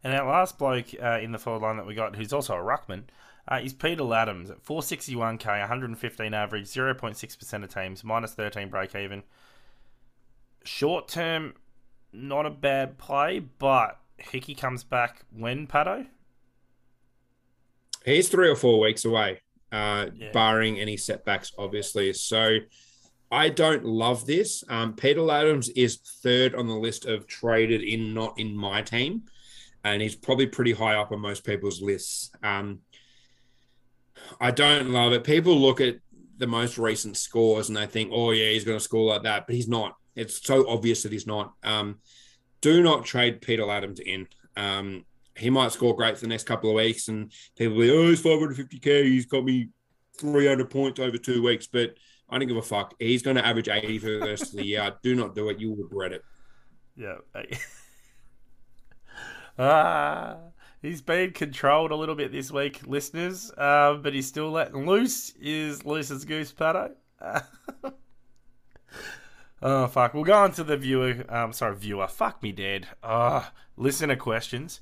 And our last bloke uh, in the forward line that we got, who's also a ruckman, uh, is Peter Ladhams at 461k, 115 average, 0.6% of teams, minus 13 break even. Short term, not a bad play, but Hickey comes back when, Patto? He's three or four weeks away, uh, Yeah. barring any setbacks, obviously. So I don't love this. Um, Peter Ladhams is third on the list of traded in, not in my team. And he's probably pretty high up on most people's lists. Um, I don't love it. People look at the most recent scores and they think, oh, yeah, he's going to score like that. But he's not. It's so obvious that he's not. Um, do not trade Peter Ladhams in. Um, he might score great for the next couple of weeks, and people will be, oh, he's 550k. He's got me 300 points over two weeks, but I don't give a fuck. He's going to average 80 for the rest of the year. Do not do it. You will regret it. Yeah. ah, he's been controlled a little bit this week, listeners, uh, but he's still letting loose. Is loose as goose, Patto. oh, fuck. We'll go on to the viewer. Um, sorry, viewer. Fuck me, dead. Oh, listener questions.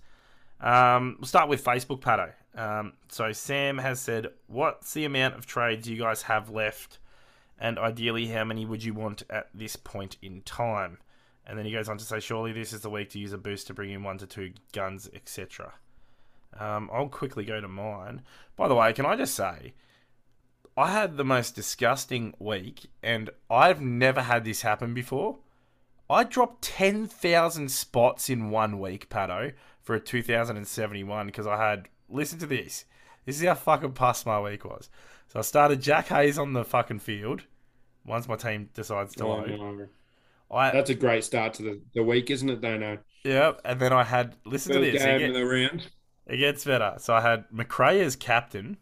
Um, we'll start with Facebook, Patto. Um, so Sam has said, "What's the amount of trades you guys have left, and ideally, how many would you want at this point in time?" And then he goes on to say, "Surely this is the week to use a boost to bring in one to two guns, etc." Um, I'll quickly go to mine. By the way, can I just say, I had the most disgusting week, and I've never had this happen before. I dropped 10,000 spots in one week, Patto, for a 2071 because I had. Listen to this. This is how fucking past my week was. So I started Jack Hayes on the fucking field once my team decides to Oh, load. no. I, That's a great start to the, the week, isn't it, Dano? yeah, and then I had. Listen to this. game It, get- the round. it gets better. So I had McRae as captain.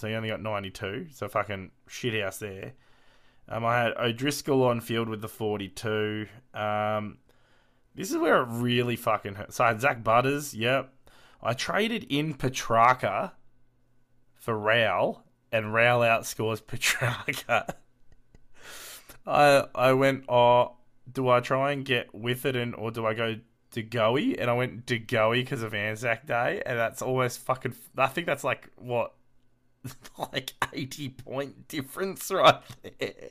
So he only got 92. So fucking shithouse there. Um, I had O'Driscoll on field with the 42. Um, this is where it really fucking hurt. So I had Zak Butters. Yep. I traded in Petracca for Raul, and Raul outscores Petracca. I I went, oh, do I try and get with it, and or do I go to Goey? And I went to Goey because of Anzac Day, and that's almost fucking. I think that's like what, like eighty point difference right there.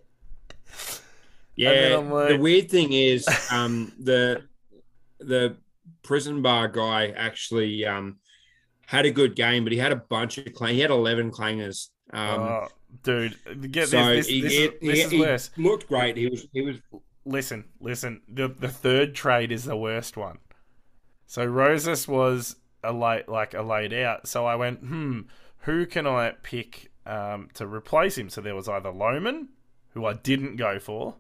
Yeah, like- the weird thing is, um, the the prison bar guy actually um had a good game, but he had a bunch of clang. He had eleven clangers. Um, oh, dude, get so this. This, he, this, he- is, this he- is worse. looked great. He was he was listen, listen. The the third trade is the worst one. So Rosas was a late like a laid out. So I went, hmm, who can I pick um, to replace him? So there was either Lohmann, who I didn't go for,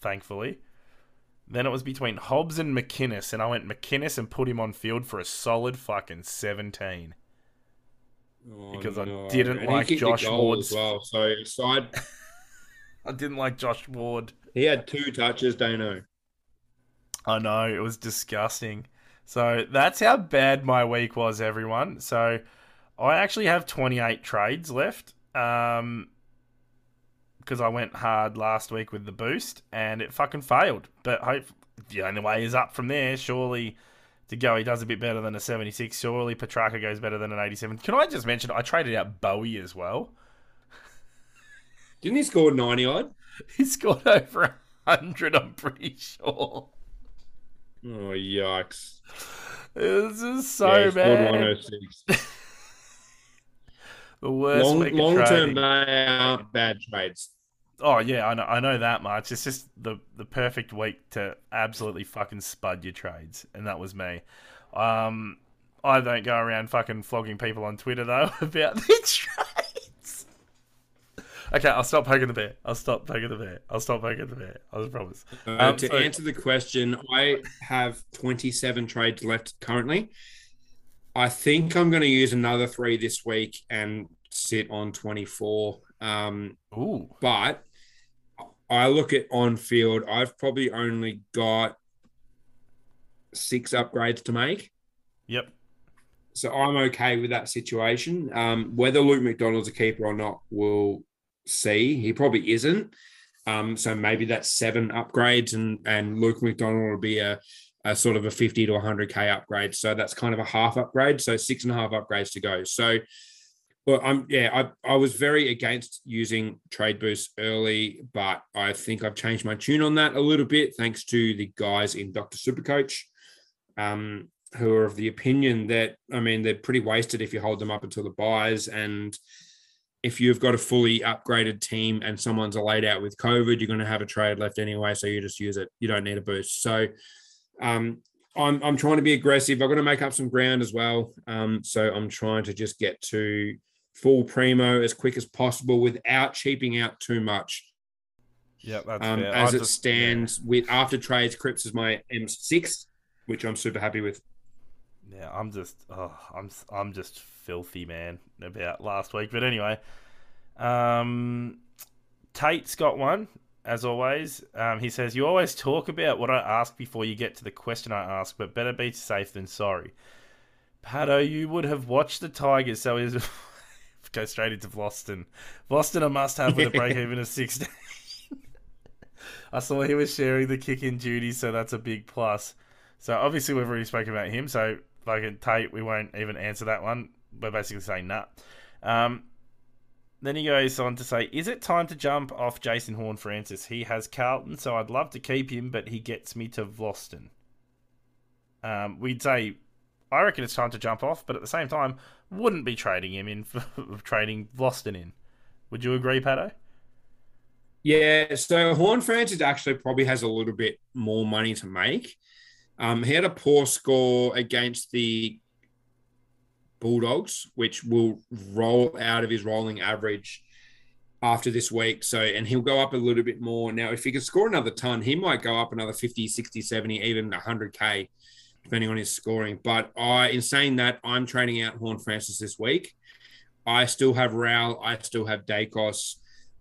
thankfully. Then it was between Hobbs and McInnes, and I went McInnes and put him on field for a solid fucking 17. Oh, Because I didn't And like Josh Ward. As well. So side, I didn't like Josh Ward. he had two touches. Dano. I know, it was disgusting. So that's how bad my week was, everyone. So I actually have 28 trades left. Um, because I went hard last week with the boost and it fucking failed. But hope the only way is up from there. Surely to go, he does a bit better than a 76. Surely Petracca goes better than an 87. Can I just mention I traded out Bowie as well? Didn't he score ninety odd? He scored over 100, I'm pretty sure. Oh yikes! This is so yeah, he scored bad. one hundred six. The worst Long week of long term trading. bad, bad trades. Oh yeah, I know, I know that much. It's just the the perfect week to absolutely fucking spud your trades, and that was me. Um, I don't go around fucking flogging people on Twitter though about the trades. Okay, I'll stop poking the bear. I'll stop poking the bear. I'll stop poking the bear. I promise. Uh, Um, to so- answer the question, I have 27 trades left currently. I think I'm going to use another three this week and sit on 24. Um, Ooh, but I look at on field, I've probably only got six upgrades to make. yep. So I'm okay with that situation. Um, whether Luke McDonald's a keeper or not, we'll see. He probably isn't. Um, so maybe that's seven upgrades, and and Luke McDonald will be a, a sort of a 50 to 100k upgrade. So that's kind of a half upgrade. So six and a half upgrades to go. So, well, I'm yeah, I I was very against using trade boosts early, but I think I've changed my tune on that a little bit thanks to the guys in Dr. Supercoach. Um, who are of the opinion that I mean they're pretty wasted if you hold them up until the buys, and if you've got a fully upgraded team and someone's laid out with COVID, you're going to have a trade left anyway, so you just use it. You don't need a boost. So um, I'm I'm trying to be aggressive. I'm going to make up some ground as well. Um, so I'm trying to just get to full primo as quick as possible without cheaping out too much. Yeah, that's Um, as I it stands, with after trades, Cripps is my M6, which I'm super happy with. Yeah, yeah I'm just, oh, I'm, I'm just filthy, man, about last week. But anyway, um, Tate's got one as always. Um, he says you always talk about what I ask before you get to the question I ask, but better be safe than sorry. Pato, you would have watched the Tigers, so he's go straight into Vlastuin. Vlastuin a must-have with a break even of sixteen. I saw he was sharing the kick-in duties, so that's a big plus. So obviously we've already spoken about him. So fucking Tate, we won't even answer that one. We're basically saying nah. Um, then he goes on to say, "Is it time to jump off Jason Horne-Francis? He has Carlton, so I'd love to keep him, but he gets me to Vlastuin." Um, we'd say, I reckon it's time to jump off, but at the same time, wouldn't be trading him in for trading Vlastuin in. Would you agree, Patto? Yeah, so Horne-Francis actually probably has a little bit more money to make. Um, he had a poor score against the Bulldogs, which will roll out of his rolling average after this week. So, and he'll go up a little bit more. Now, if he can score another ton, he might go up another 50, 60, 70, even 100K, depending on his scoring. But I, in saying that, I'm trading out Horne-Francis this week. I still have Raul. I still have Daicos.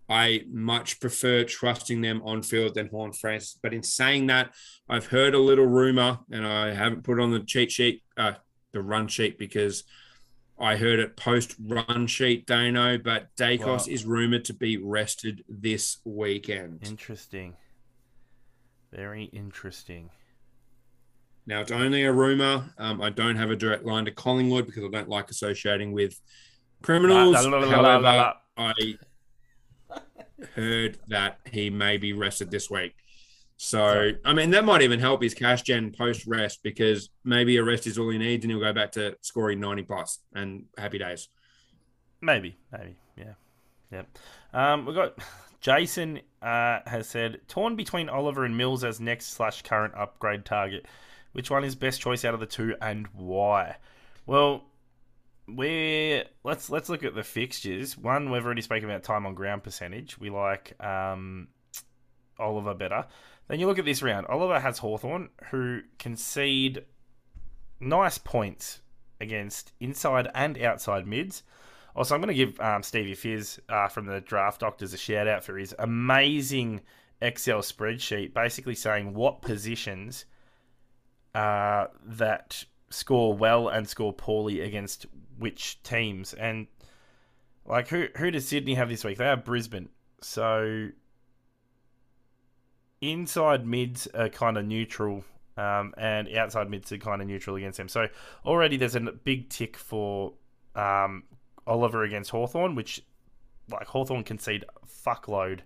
I much prefer trusting them on field than Horne-Francis. But in saying that, I've heard a little rumor, and I haven't put on the cheat sheet, uh, the run sheet, because I heard it post run sheet, Dano. But Daicos Wow. is rumored to be rested this weekend. Interesting. Very interesting. Now it's only a rumor. Um, I don't have a direct line to Collingwood because I don't like associating with criminals. La, la, la. However, I heard that he may be rested this week. So, I mean, that might even help his cash gen post rest because maybe a rest is all he needs and he'll go back to scoring 90 plus and happy days. Maybe, maybe, yeah, yeah. Um, we got Jason uh, has said torn between Oliver and Mills as next slash current upgrade target. Which one is best choice out of the two, and why? Well, we let's let's look at the fixtures. One, we've already spoken about time on ground percentage. We like um, Oliver better. Then you look at this round. Oliver has Hawthorn, who concede nice points against inside and outside mids. Also, I'm going to give um, Stevie Fizz uh, from the Draft Doctors a shout out for his amazing Excel spreadsheet, basically saying what positions uh, that score well and score poorly against which teams. And like, who who does Sydney have this week? They have Brisbane. So inside mids are kind of neutral, um, and outside mids are kind of neutral against them. So already there's a big tick for um, Oliver against Hawthorn, which like Hawthorn concede fuckload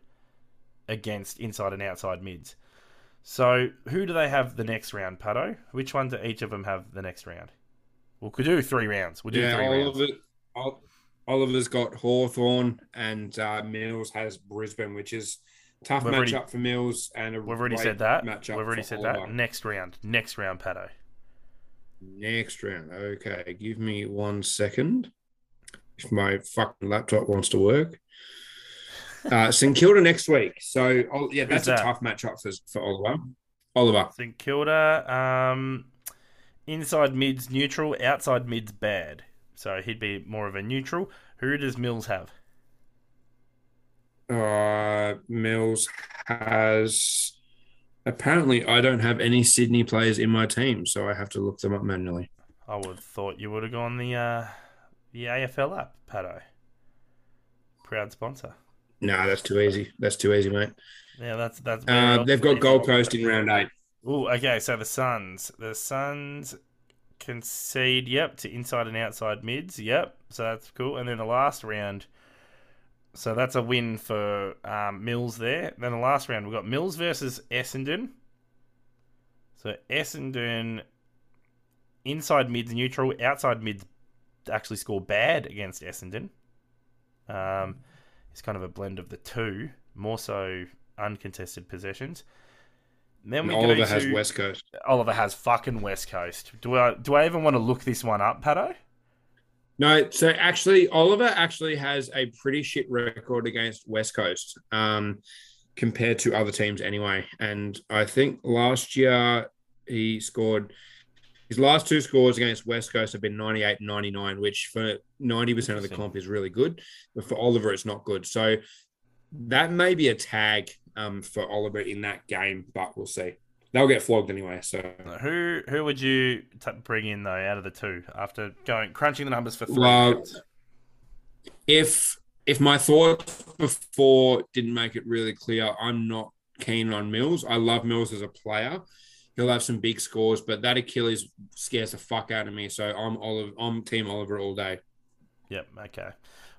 against inside and outside mids. So who do they have the next round, Patto? Which one do each of them have the next round? We could do three rounds. We'll do yeah, three rounds. Oliver, Ol- Oliver's got Hawthorn and uh, Mills has Brisbane, which is tough We've already- matchup for Mills and a We've already great said that. matchup. We've already said Oliver. that. Next round. Next round, Patto. Next round. Okay, give me one second. If my fucking laptop wants to work. Uh, St Kilda next week. So oh, yeah, that's that? a tough matchup for, for Oliver. Oliver. St Kilda, um, inside mids neutral, outside mids bad. So he'd be more of a neutral. Who does Mills have? Uh, Mills has. Apparently, I don't have any Sydney players in my team, so I have to look them up manually. I would have thought you would have gone the uh, the AFL app, Patto. Proud sponsor. No, that's too easy. That's too easy, mate. Yeah, that's that's. Uh, they've got Gold Coast in round eight. Oh, okay. So the Suns, the Suns concede, yep, to inside and outside mids, yep. So that's cool. And then the last round, so that's a win for um, Mills there. Then the last round, we've got Mills versus Essendon. So Essendon, inside mids neutral, outside mids actually score bad against Essendon. Um, it's kind of a blend of the two, more so uncontested possessions. Then we Oliver go has West Coast. Oliver has fucking West Coast. Do I do I even want to look this one up, Patto? No, so actually, Oliver actually has a pretty shit record against West Coast um, compared to other teams anyway. And I think last year he scored his last two scores against West Coast have been 98 and 99, which for 90% of the comp is really good. But for Oliver, it's not good. So that may be a tag um, for Oliver in that game, but we'll see. They'll get flogged anyway. So Who who would you t- bring in though out of the two after going crunching the numbers for three Well, if if my thoughts before didn't make it really clear, I'm not keen on Mills. I love Mills as a player. He'll have some big scores, but that Achilles scares the fuck out of me. So I'm Oliver. I'm Team Oliver all day. Yep. Okay.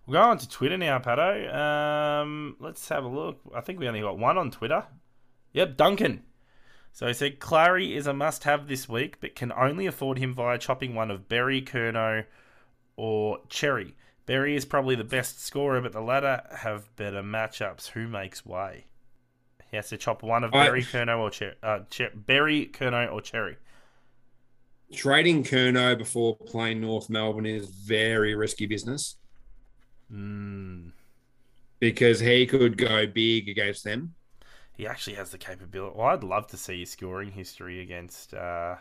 We'll go on to Twitter now, Patto. Um, let's have a look. I think we only got one on Twitter. Yep, Duncan. So he said Clarry is a must-have this week, but can only afford him via chopping one of Berry, Curnow, or Xerri. Berry is probably the best scorer, but the latter have better matchups. Who makes way? He has to chop one of I- Berry, Curnow, or Xerri. Uh, Cher- Berry, Curnow, or Xerri. Trading Curnow before playing North Melbourne is very risky business Mm. because he could go big against them. He actually has the capability. Well, I'd love to see his scoring history against uh,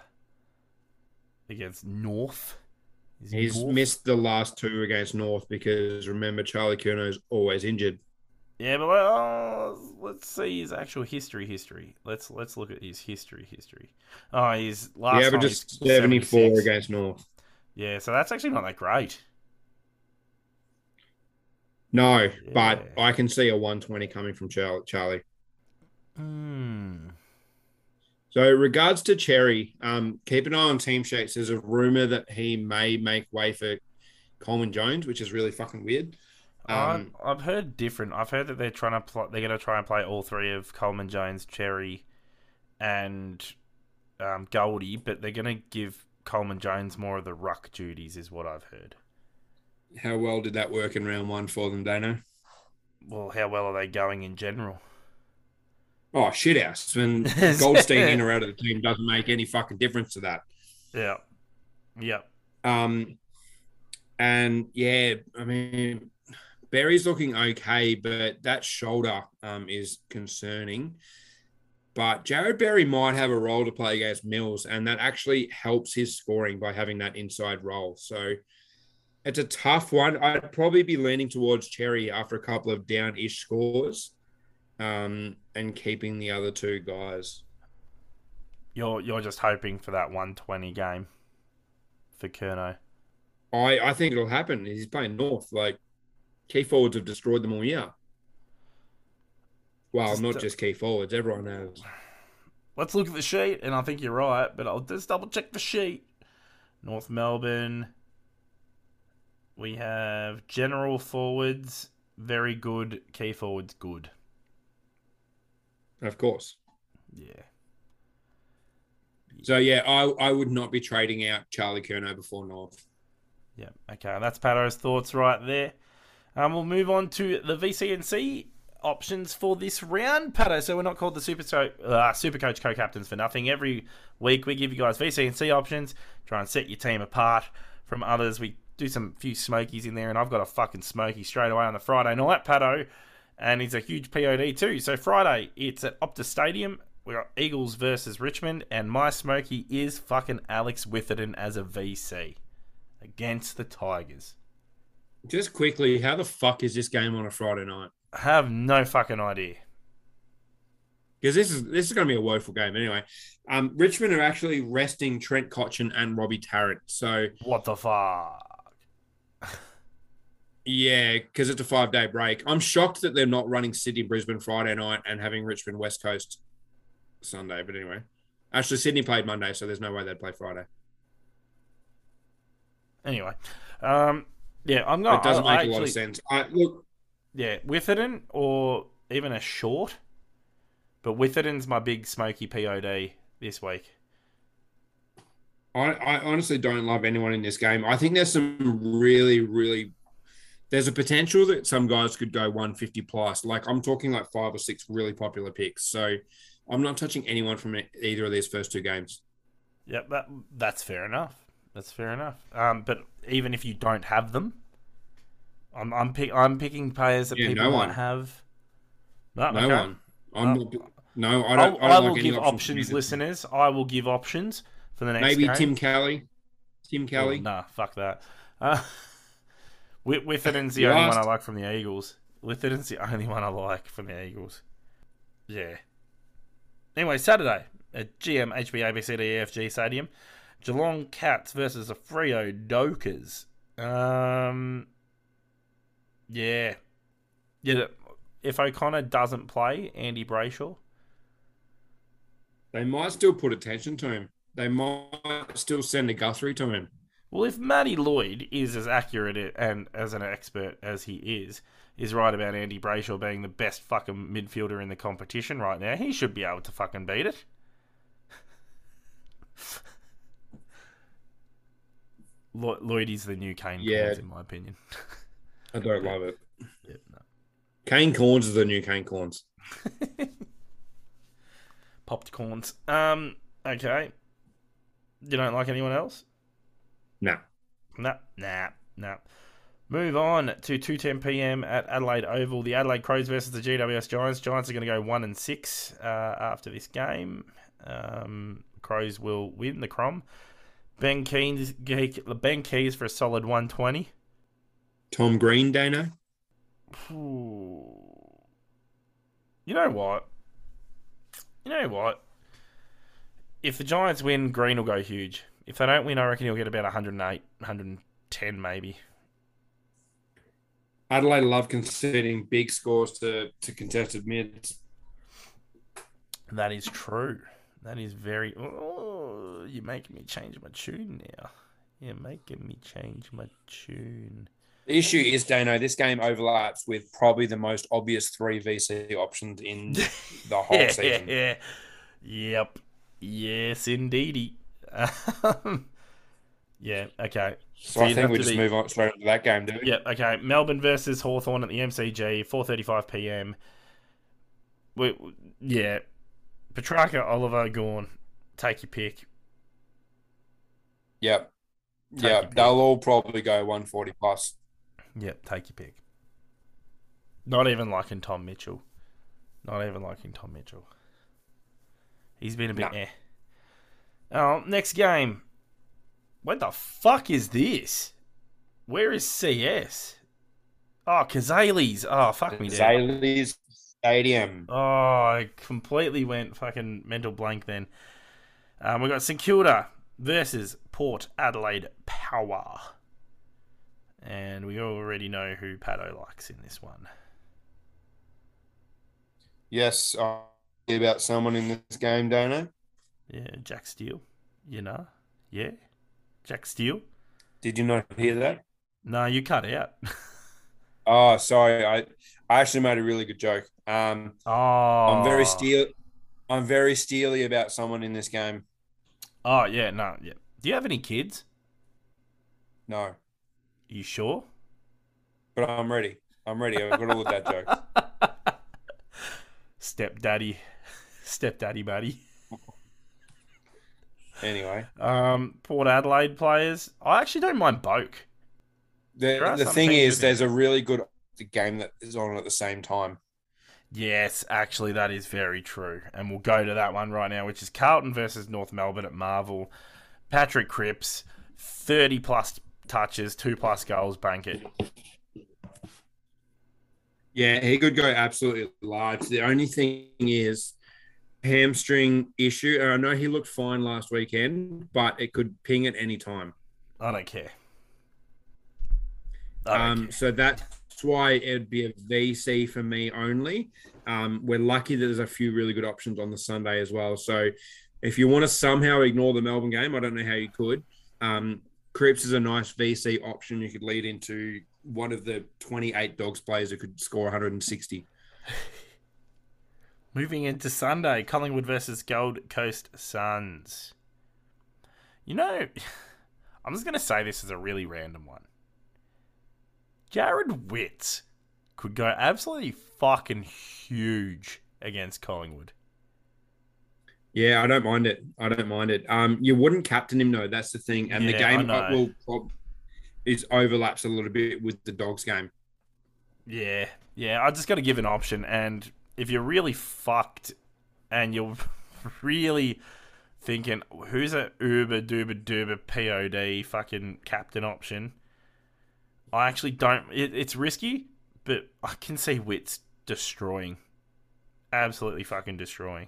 against North. Is He's North? missed the last two against North because remember Charlie Curnow's always injured. Yeah, but let- uh, let's see his actual history. History. Let's let's look at his history. History. Oh, his last. Yeah, but just 74 against North. Yeah, so that's actually not that great. No, but I can see a 120 coming from Charlie. Hmm. So, regards to Xerri, um, keep an eye on Team Shakes. There's a rumor that he may make way for Coleman Jones, which is really fucking weird. Um, I've, I've heard different. I've heard that they're trying to pl- they're going to try and play all three of Coleman, Jones, Cherry, and um, Goldie, but they're going to give Coleman Jones more of the ruck duties, is what I've heard. how well did that work in round one for them, Daneo? Well, how well are they going in general? Oh, shit house. When Goldstein in or out of the team doesn't make any fucking difference to that. Yeah, yeah. Um, and yeah, I mean, Berry's looking okay, but that shoulder um, is concerning. But Jarrod Berry might have a role to play against Mills, and that actually helps his scoring by having that inside role. So it's a tough one. I'd probably be leaning towards Xerri after a couple of down-ish scores, um, and keeping the other two guys. You're you're just hoping for that 120 game for Curnow. I I think it'll happen. He's playing North. Like key forwards have destroyed them all year. Well, Just, not uh, just key forwards. Everyone has. Let's look at the sheet, and I think you're right, but I'll just double check the sheet. North Melbourne. We have general forwards, very good. Key forwards, good. Of course. Yeah. So yeah, I I would not be trading out Charlie Curnow before North. Yeah. Okay, that's Patto's thoughts right there. Um, we'll move on to the VCNC options for this round, Patto. So we're not called the Super uh, Super Coach co-captains for nothing. Every week we give you guys VCNC options, try and set your team apart from others. We do some few smokies in there, and I've got a fucking smoky straight away on the Friday night, Patto, and he's a huge POD too. So Friday it's at Optus Stadium. We got Eagles versus Richmond, and my smoky is fucking Alex Witherden as a VC against the Tigers. Just quickly, how the fuck is this game on a Friday night? I have no fucking idea. Because this is this is going to be a woeful game anyway. Um, Richmond are actually resting Trent Cotchin and Robbie Tarrant. So What the fuck? Yeah, because it's a five day break. I'm shocked that they're not running Sydney Brisbane Friday night and having Richmond West Coast Sunday. But anyway, actually Sydney played Monday, so there's no way they'd play Friday. Anyway, um, yeah, I'm not. it doesn't I, make I a lot of sense. I, look, Yeah, Witherden or even a short, but Witherden's my big smoky POD this week. I, I honestly don't love anyone in this game. I think there's some really, really there's a potential that some guys could go 150 plus. Like I'm talking like five or six really popular picks. So I'm not touching anyone from either of these first two games. Yep, that that's fair enough. That's fair enough. Um, but even if you don't have them, I'm I'm pick, I'm picking players that Yeah, people no might one. have. No, No okay. one. I'm Uh, not, no, I I'll, don't. I, I don't will like give options options, listeners. I will give options for the next Maybe game. Tim Kelly. Tim Kelly. Oh, nah, fuck that. Uh, With Witherden's the You only asked. one I like from the Eagles. Witherden's the only one I like from the Eagles. Yeah. Anyway, Saturday at GM HB ABCDEFG Stadium, Geelong Cats versus the Freo Dockers. Um, yeah. Yeah. If O'Connor doesn't play, Andy Brayshaw. They might still put attention to him. They might still send a Guthrie to him. Well, if Matty Lloyd is as accurate and as an expert as he is, is right about Andy Brayshaw being the best fucking midfielder in the competition right now, he should be able to fucking beat it. Lloyd, is the new Kane Yeah. Cornes, in my opinion. I don't love it. Yeah, no. Kane Cornes is the new Kane Cornes. Popped corns. Um, okay. You don't like anyone else? No. No, nah, nah. Move on to 2:10 p.m. at Adelaide Oval. The Adelaide Crows versus the GWS Giants. Giants are going to go one and six uh, after this game. Um, Crows will win the Crom. Ben Keays, Ben Keays for a solid 120. Tom Green, Daneo. Ooh. You know what? You know what? If the Giants win, Green will go huge. If they don't win, I reckon he'll get about 108, 110 maybe. Adelaide love conceding big scores to, to contested mids. That is true. That is very. Oh, you're making me change my tune now. You're making me change my tune. The issue is, Daneo, this game overlaps with probably the most obvious three VC options in the whole yeah, season. yeah, Yep. Yes, indeedy. Um, yeah. Okay. So I think we just be- move on straight into that game, do we? Yeah, okay. Melbourne versus Hawthorn at the MCG, 4:35 p.m. We, yeah, Petracca, Oliver, Gawn. Take your pick. Yep. Take Yeah, pick. they'll all probably go 140 plus. Yep, take your pick. Not even liking Tom Mitchell. Not even liking Tom Mitchell. He's been a bit No. eh. Oh, next game. What the fuck is this? Where is CS? Oh, Cazaly's. Oh, fuck me, dead. Zayle's Stadium. Oh, I completely went fucking mental blank then. Um, we got St Kilda versus Port Adelaide Power. And we already know who Patto likes in this one. Yes, I about someone in this game, don't I? Yeah, Jack Steele. You know? Yeah? Jack Steele? Did you not hear that? No, you cut out. Oh, sorry. I I actually made a really good joke. Um, oh. I'm very steel. I'm very steely about someone in this game. Oh, yeah, no, yeah. Do you have any kids? No, you sure? but I'm ready. I'm ready. I've got all the dad jokes. Stepdaddy. Stepdaddy buddy. Anyway, Um, Port Adelaide players. I actually don't mind Boak. There are the the thing is, with there's a really good game that is on at the same time. Yes, actually, that is very true. And we'll go to that one right now, which is Carlton versus North Melbourne at Marvel. Patrick Cripps, 30 plus touches, 2 plus goals, bank it. Yeah, he could go absolutely large. The only thing is hamstring issue. I know he looked fine last weekend, but it could ping at any time. I don't care. I don't Um, care. so that's why it'd be a VC for me only. Um, we're lucky that there's a few really good options on the Sunday as well. So if you want to somehow ignore the Melbourne game, I don't know how you could. Um, Cripps is a nice VC option. You could lead into one of the 28 dogs players who could score 160. Moving into Sunday, Collingwood versus Gold Coast Suns. You know, I'm just going to say this is a really random one. Jarrod Witts could go absolutely fucking huge against Collingwood. Yeah, I don't mind it. I don't mind it. Um, you wouldn't captain him though. That's the thing. And the Yeah, I game will is overlaps a little bit with the dogs game. Yeah, yeah, I just got to give an option. And if you're really fucked and you're really thinking, who's a uber duber duber POD fucking captain option? I actually don't. It, it's risky, but I can see Witts destroying. Absolutely fucking destroying.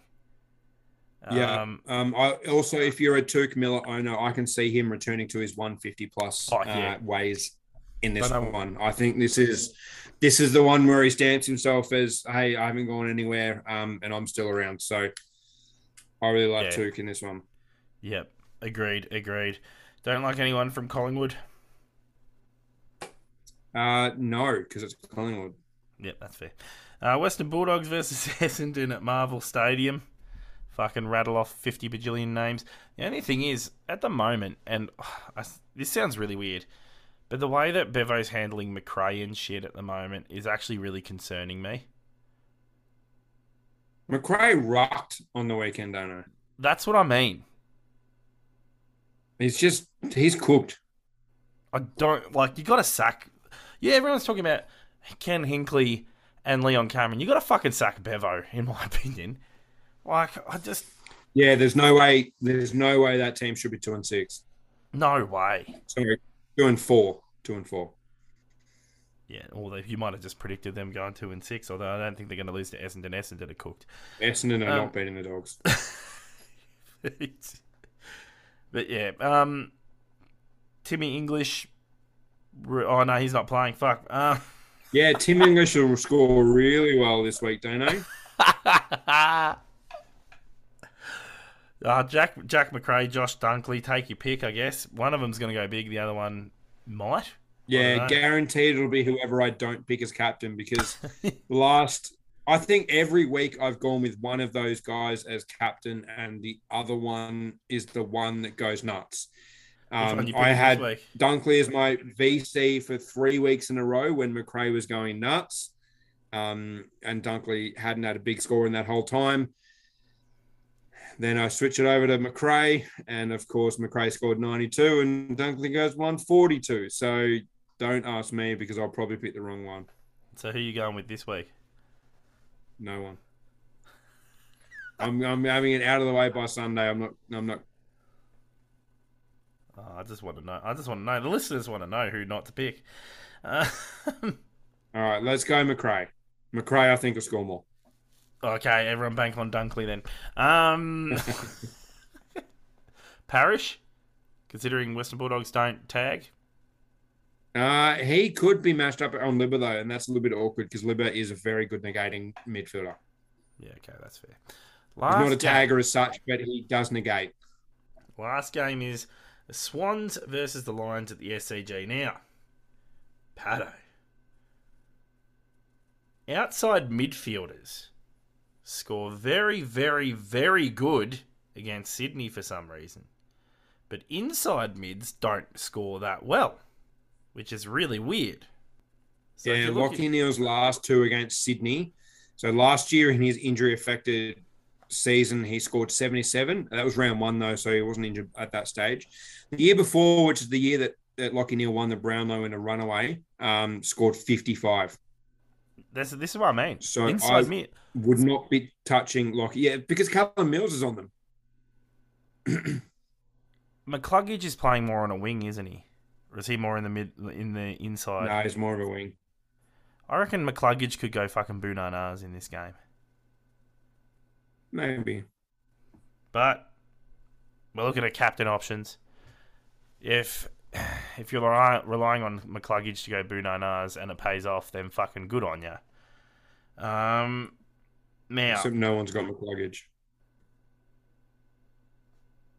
Yeah. Um, Um, I also, if you're a Touk Miller owner, I can see him returning to his 150 plus Oh, yeah. uh, ways in this But, um, one. I think this is this is the one where he stamps himself as, "Hey, I haven't gone anywhere, um, and I'm still around." So I really like Yeah. Touk in this one. yep. Agreed. Agreed. Don't like anyone from Collingwood. Uh, no, because it's Collingwood. Yep, that's fair. Uh, Western Bulldogs versus Essendon at Marvel Stadium. Fucking rattle off 50 bajillion names. The only thing is, at the moment, and I, this sounds really weird, but the way that Bevo's handling Macrae and shit at the moment is actually really concerning me. Macrae rocked on the weekend, don't know. That's what I mean. He's just he's cooked. I don't like you got to sack. Yeah, everyone's talking about Ken Hinkley and Leon Cameron. You got to fucking sack Bevo, in my opinion. Like I just Yeah, there's no way. There's no way that team should be two and six. no way. Sorry, two and four. Two and four. Yeah, although you might have just predicted them going two and six, although I don't think they're going to lose to Essendon. Essendon are cooked. Essendon are Um, not beating the dogs. but yeah, um, Timmy English. Oh no, he's not playing. Fuck. Uh, Yeah, Tim English will score really well this week, don't they? uh, Jack Jack Macrae, Josh Dunkley, take your pick. I guess one of them's going to go big. The other one might. Yeah, guaranteed it'll be whoever I don't pick as captain because last I think every week I've gone with one of those guys as captain and the other one is the one that goes nuts. Um, I had? Dunkley as my VC for three weeks in a row when Macrae was going nuts. Um, and Dunkley hadn't had a big score in that whole time. Then I switch it over to Macrae, and of course Macrae scored 92 and Dunkley goes 142. So don't ask me because I'll probably pick the wrong one. So who are you going with this week? No one. I'm, I'm having it out of the way by Sunday. I'm not. I'm not. Oh, I just want to know. I just want to know. The listeners want to know who not to pick. Uh, All right, let's go, Macrae. Macrae, I think will score more. Okay, everyone bank on Dunkley then. Um, Parish, considering Western Bulldogs don't tag. Uh, he could be matched up on Libba though, and that's a little bit awkward because Libba is a very good negating midfielder. Yeah, okay, that's fair. He's not a game- tagger as such, but he does negate. Last game is the Swans versus the Lions at the SCG. Now, Patto. Outside midfielders score very, very, very good against Sydney for some reason. But inside mids don't score that well, which is really weird. So yeah, Lachie Neale's last two against Sydney. So last year in his injury affected season, he scored 77. That was round one, though, so he wasn't injured at that stage. The year before, which is the year that, that Lockie Neal won the Brownlow in a runaway, um, scored 55. this, this is what I mean. So inside I- mid. Would not be touching Lachie. Yeah, because Callum Mills is on them. McCluggage is playing more on a wing, isn't he? Or is he more in the mid, in the inside? No, he's more of a wing. I reckon McCluggage could go fucking Bunanas in this game. Maybe. But we're looking at captain options. If if you're rely, relying on McCluggage to go Bunanas and it pays off, then fucking good on you. Um, now Except no one's got McCluggage.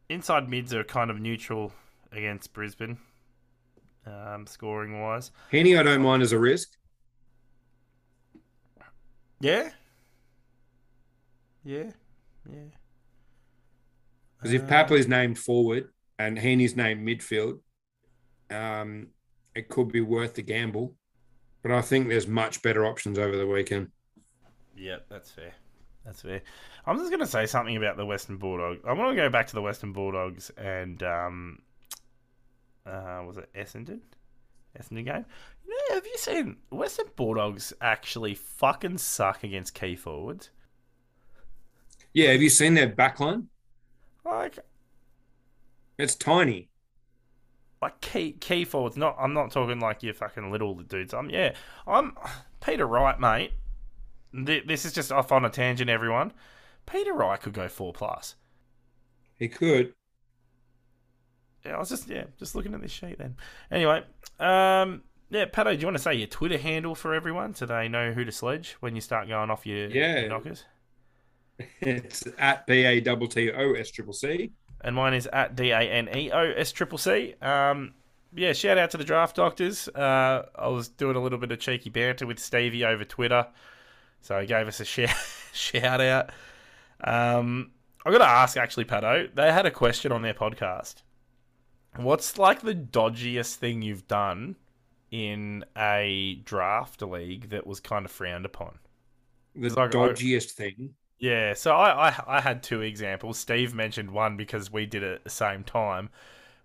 inside mids are kind of neutral against Brisbane, um, scoring wise. Heeney, I don't mind as a risk. Yeah, yeah, yeah. Because if Uh, Papley's named forward and Heeney's named midfield, um, it could be worth the gamble. But I think there's much better options over the weekend. Yeah, that's fair. That's fair. I'm just going to say something about the Western Bulldogs. I want to go back to the Western Bulldogs and um, uh, was it Essendon? Essendon game. You know, have you seen Western Bulldogs actually fucking suck against key forwards? Yeah, have you seen their backline? Like, It's tiny. like key key forwards. Not. I'm not talking like your fucking little dudes. I'm yeah. I'm Peter Wright, mate. Th- This is just off on a tangent, everyone. Peter Wright could go four plus. He could. Yeah, I was just yeah, just looking at this sheet then. Anyway, um, yeah, Patto, do you want to say your Twitter handle for everyone so they know who to sledge when you start going off your, Yeah. your knockers? It's at B A T T O S Triple C. And mine is at D A N E O S triple C. Um, yeah, shout out to the draft doctors. Uh, I was doing a little bit of cheeky banter with Stevie over Twitter, so he gave us a shout shout out. Um, I got to ask actually, Patto. They had a question on their podcast. What's like the dodgiest thing you've done in a draft league that was kind of frowned upon? The like- dodgiest thing. Yeah, so I, I I had two examples. Steve mentioned one because we did it at the same time,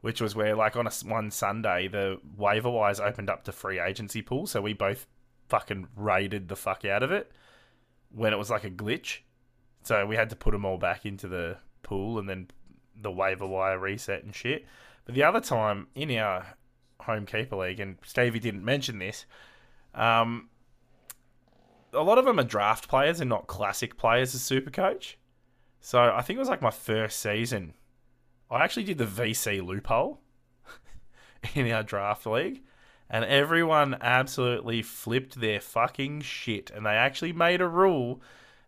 which was where like on a one Sunday the waiver wires opened up to free agency pool, so we both fucking raided the fuck out of it when it was like a glitch. So we had to put them all back into the pool and then the waiver wire reset and shit. But the other time in our home keeper league, and Stevie didn't mention this, um, a lot of them are draft players and not classic players as super coach. So I think it was like my first season. I actually did the VC loophole in our draft league, and everyone absolutely flipped their fucking shit. And they actually made a rule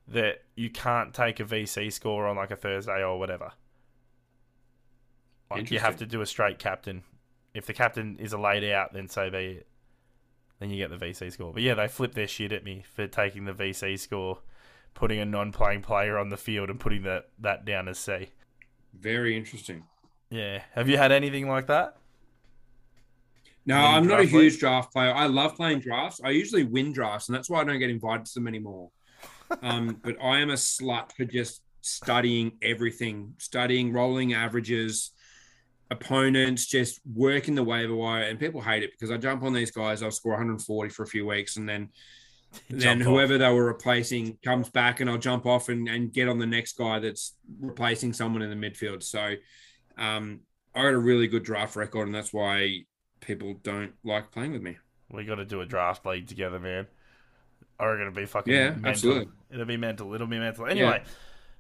that you can't take a VC score on like a Thursday or whatever. Like you have to do a straight captain. If the captain is a laid out, then so be it. Then you get the VC score. But yeah, they flipped their shit at me for taking the VC score, putting a non-playing player on the field, and putting that that down as C. Very interesting. Yeah. Have you had anything like that? No, I'm not a league? huge draft player. I love playing drafts. I usually win drafts, and that's why I don't get invited to them anymore. Um, but I am a slut for just studying everything, studying rolling averages, opponents, just working the waiver wire. And people hate it because I jump on these guys, I'll score 140 for a few weeks, and then then Jump whoever they were replacing comes back and I'll jump off and, and get on the next guy that's replacing someone in the midfield. So um, I got a really good draft record, and that's why people don't like playing with me. We got to do a draft league together, man. Or going to be fucking Yeah, mental. absolutely. It'll be mental. It'll be mental. Anyway,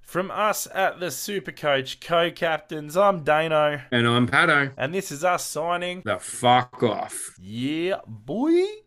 from us at the Super Coach co-captains, I'm Daneo, And I'm Patto. and this is us signing. The fuck off. Yeah, boy.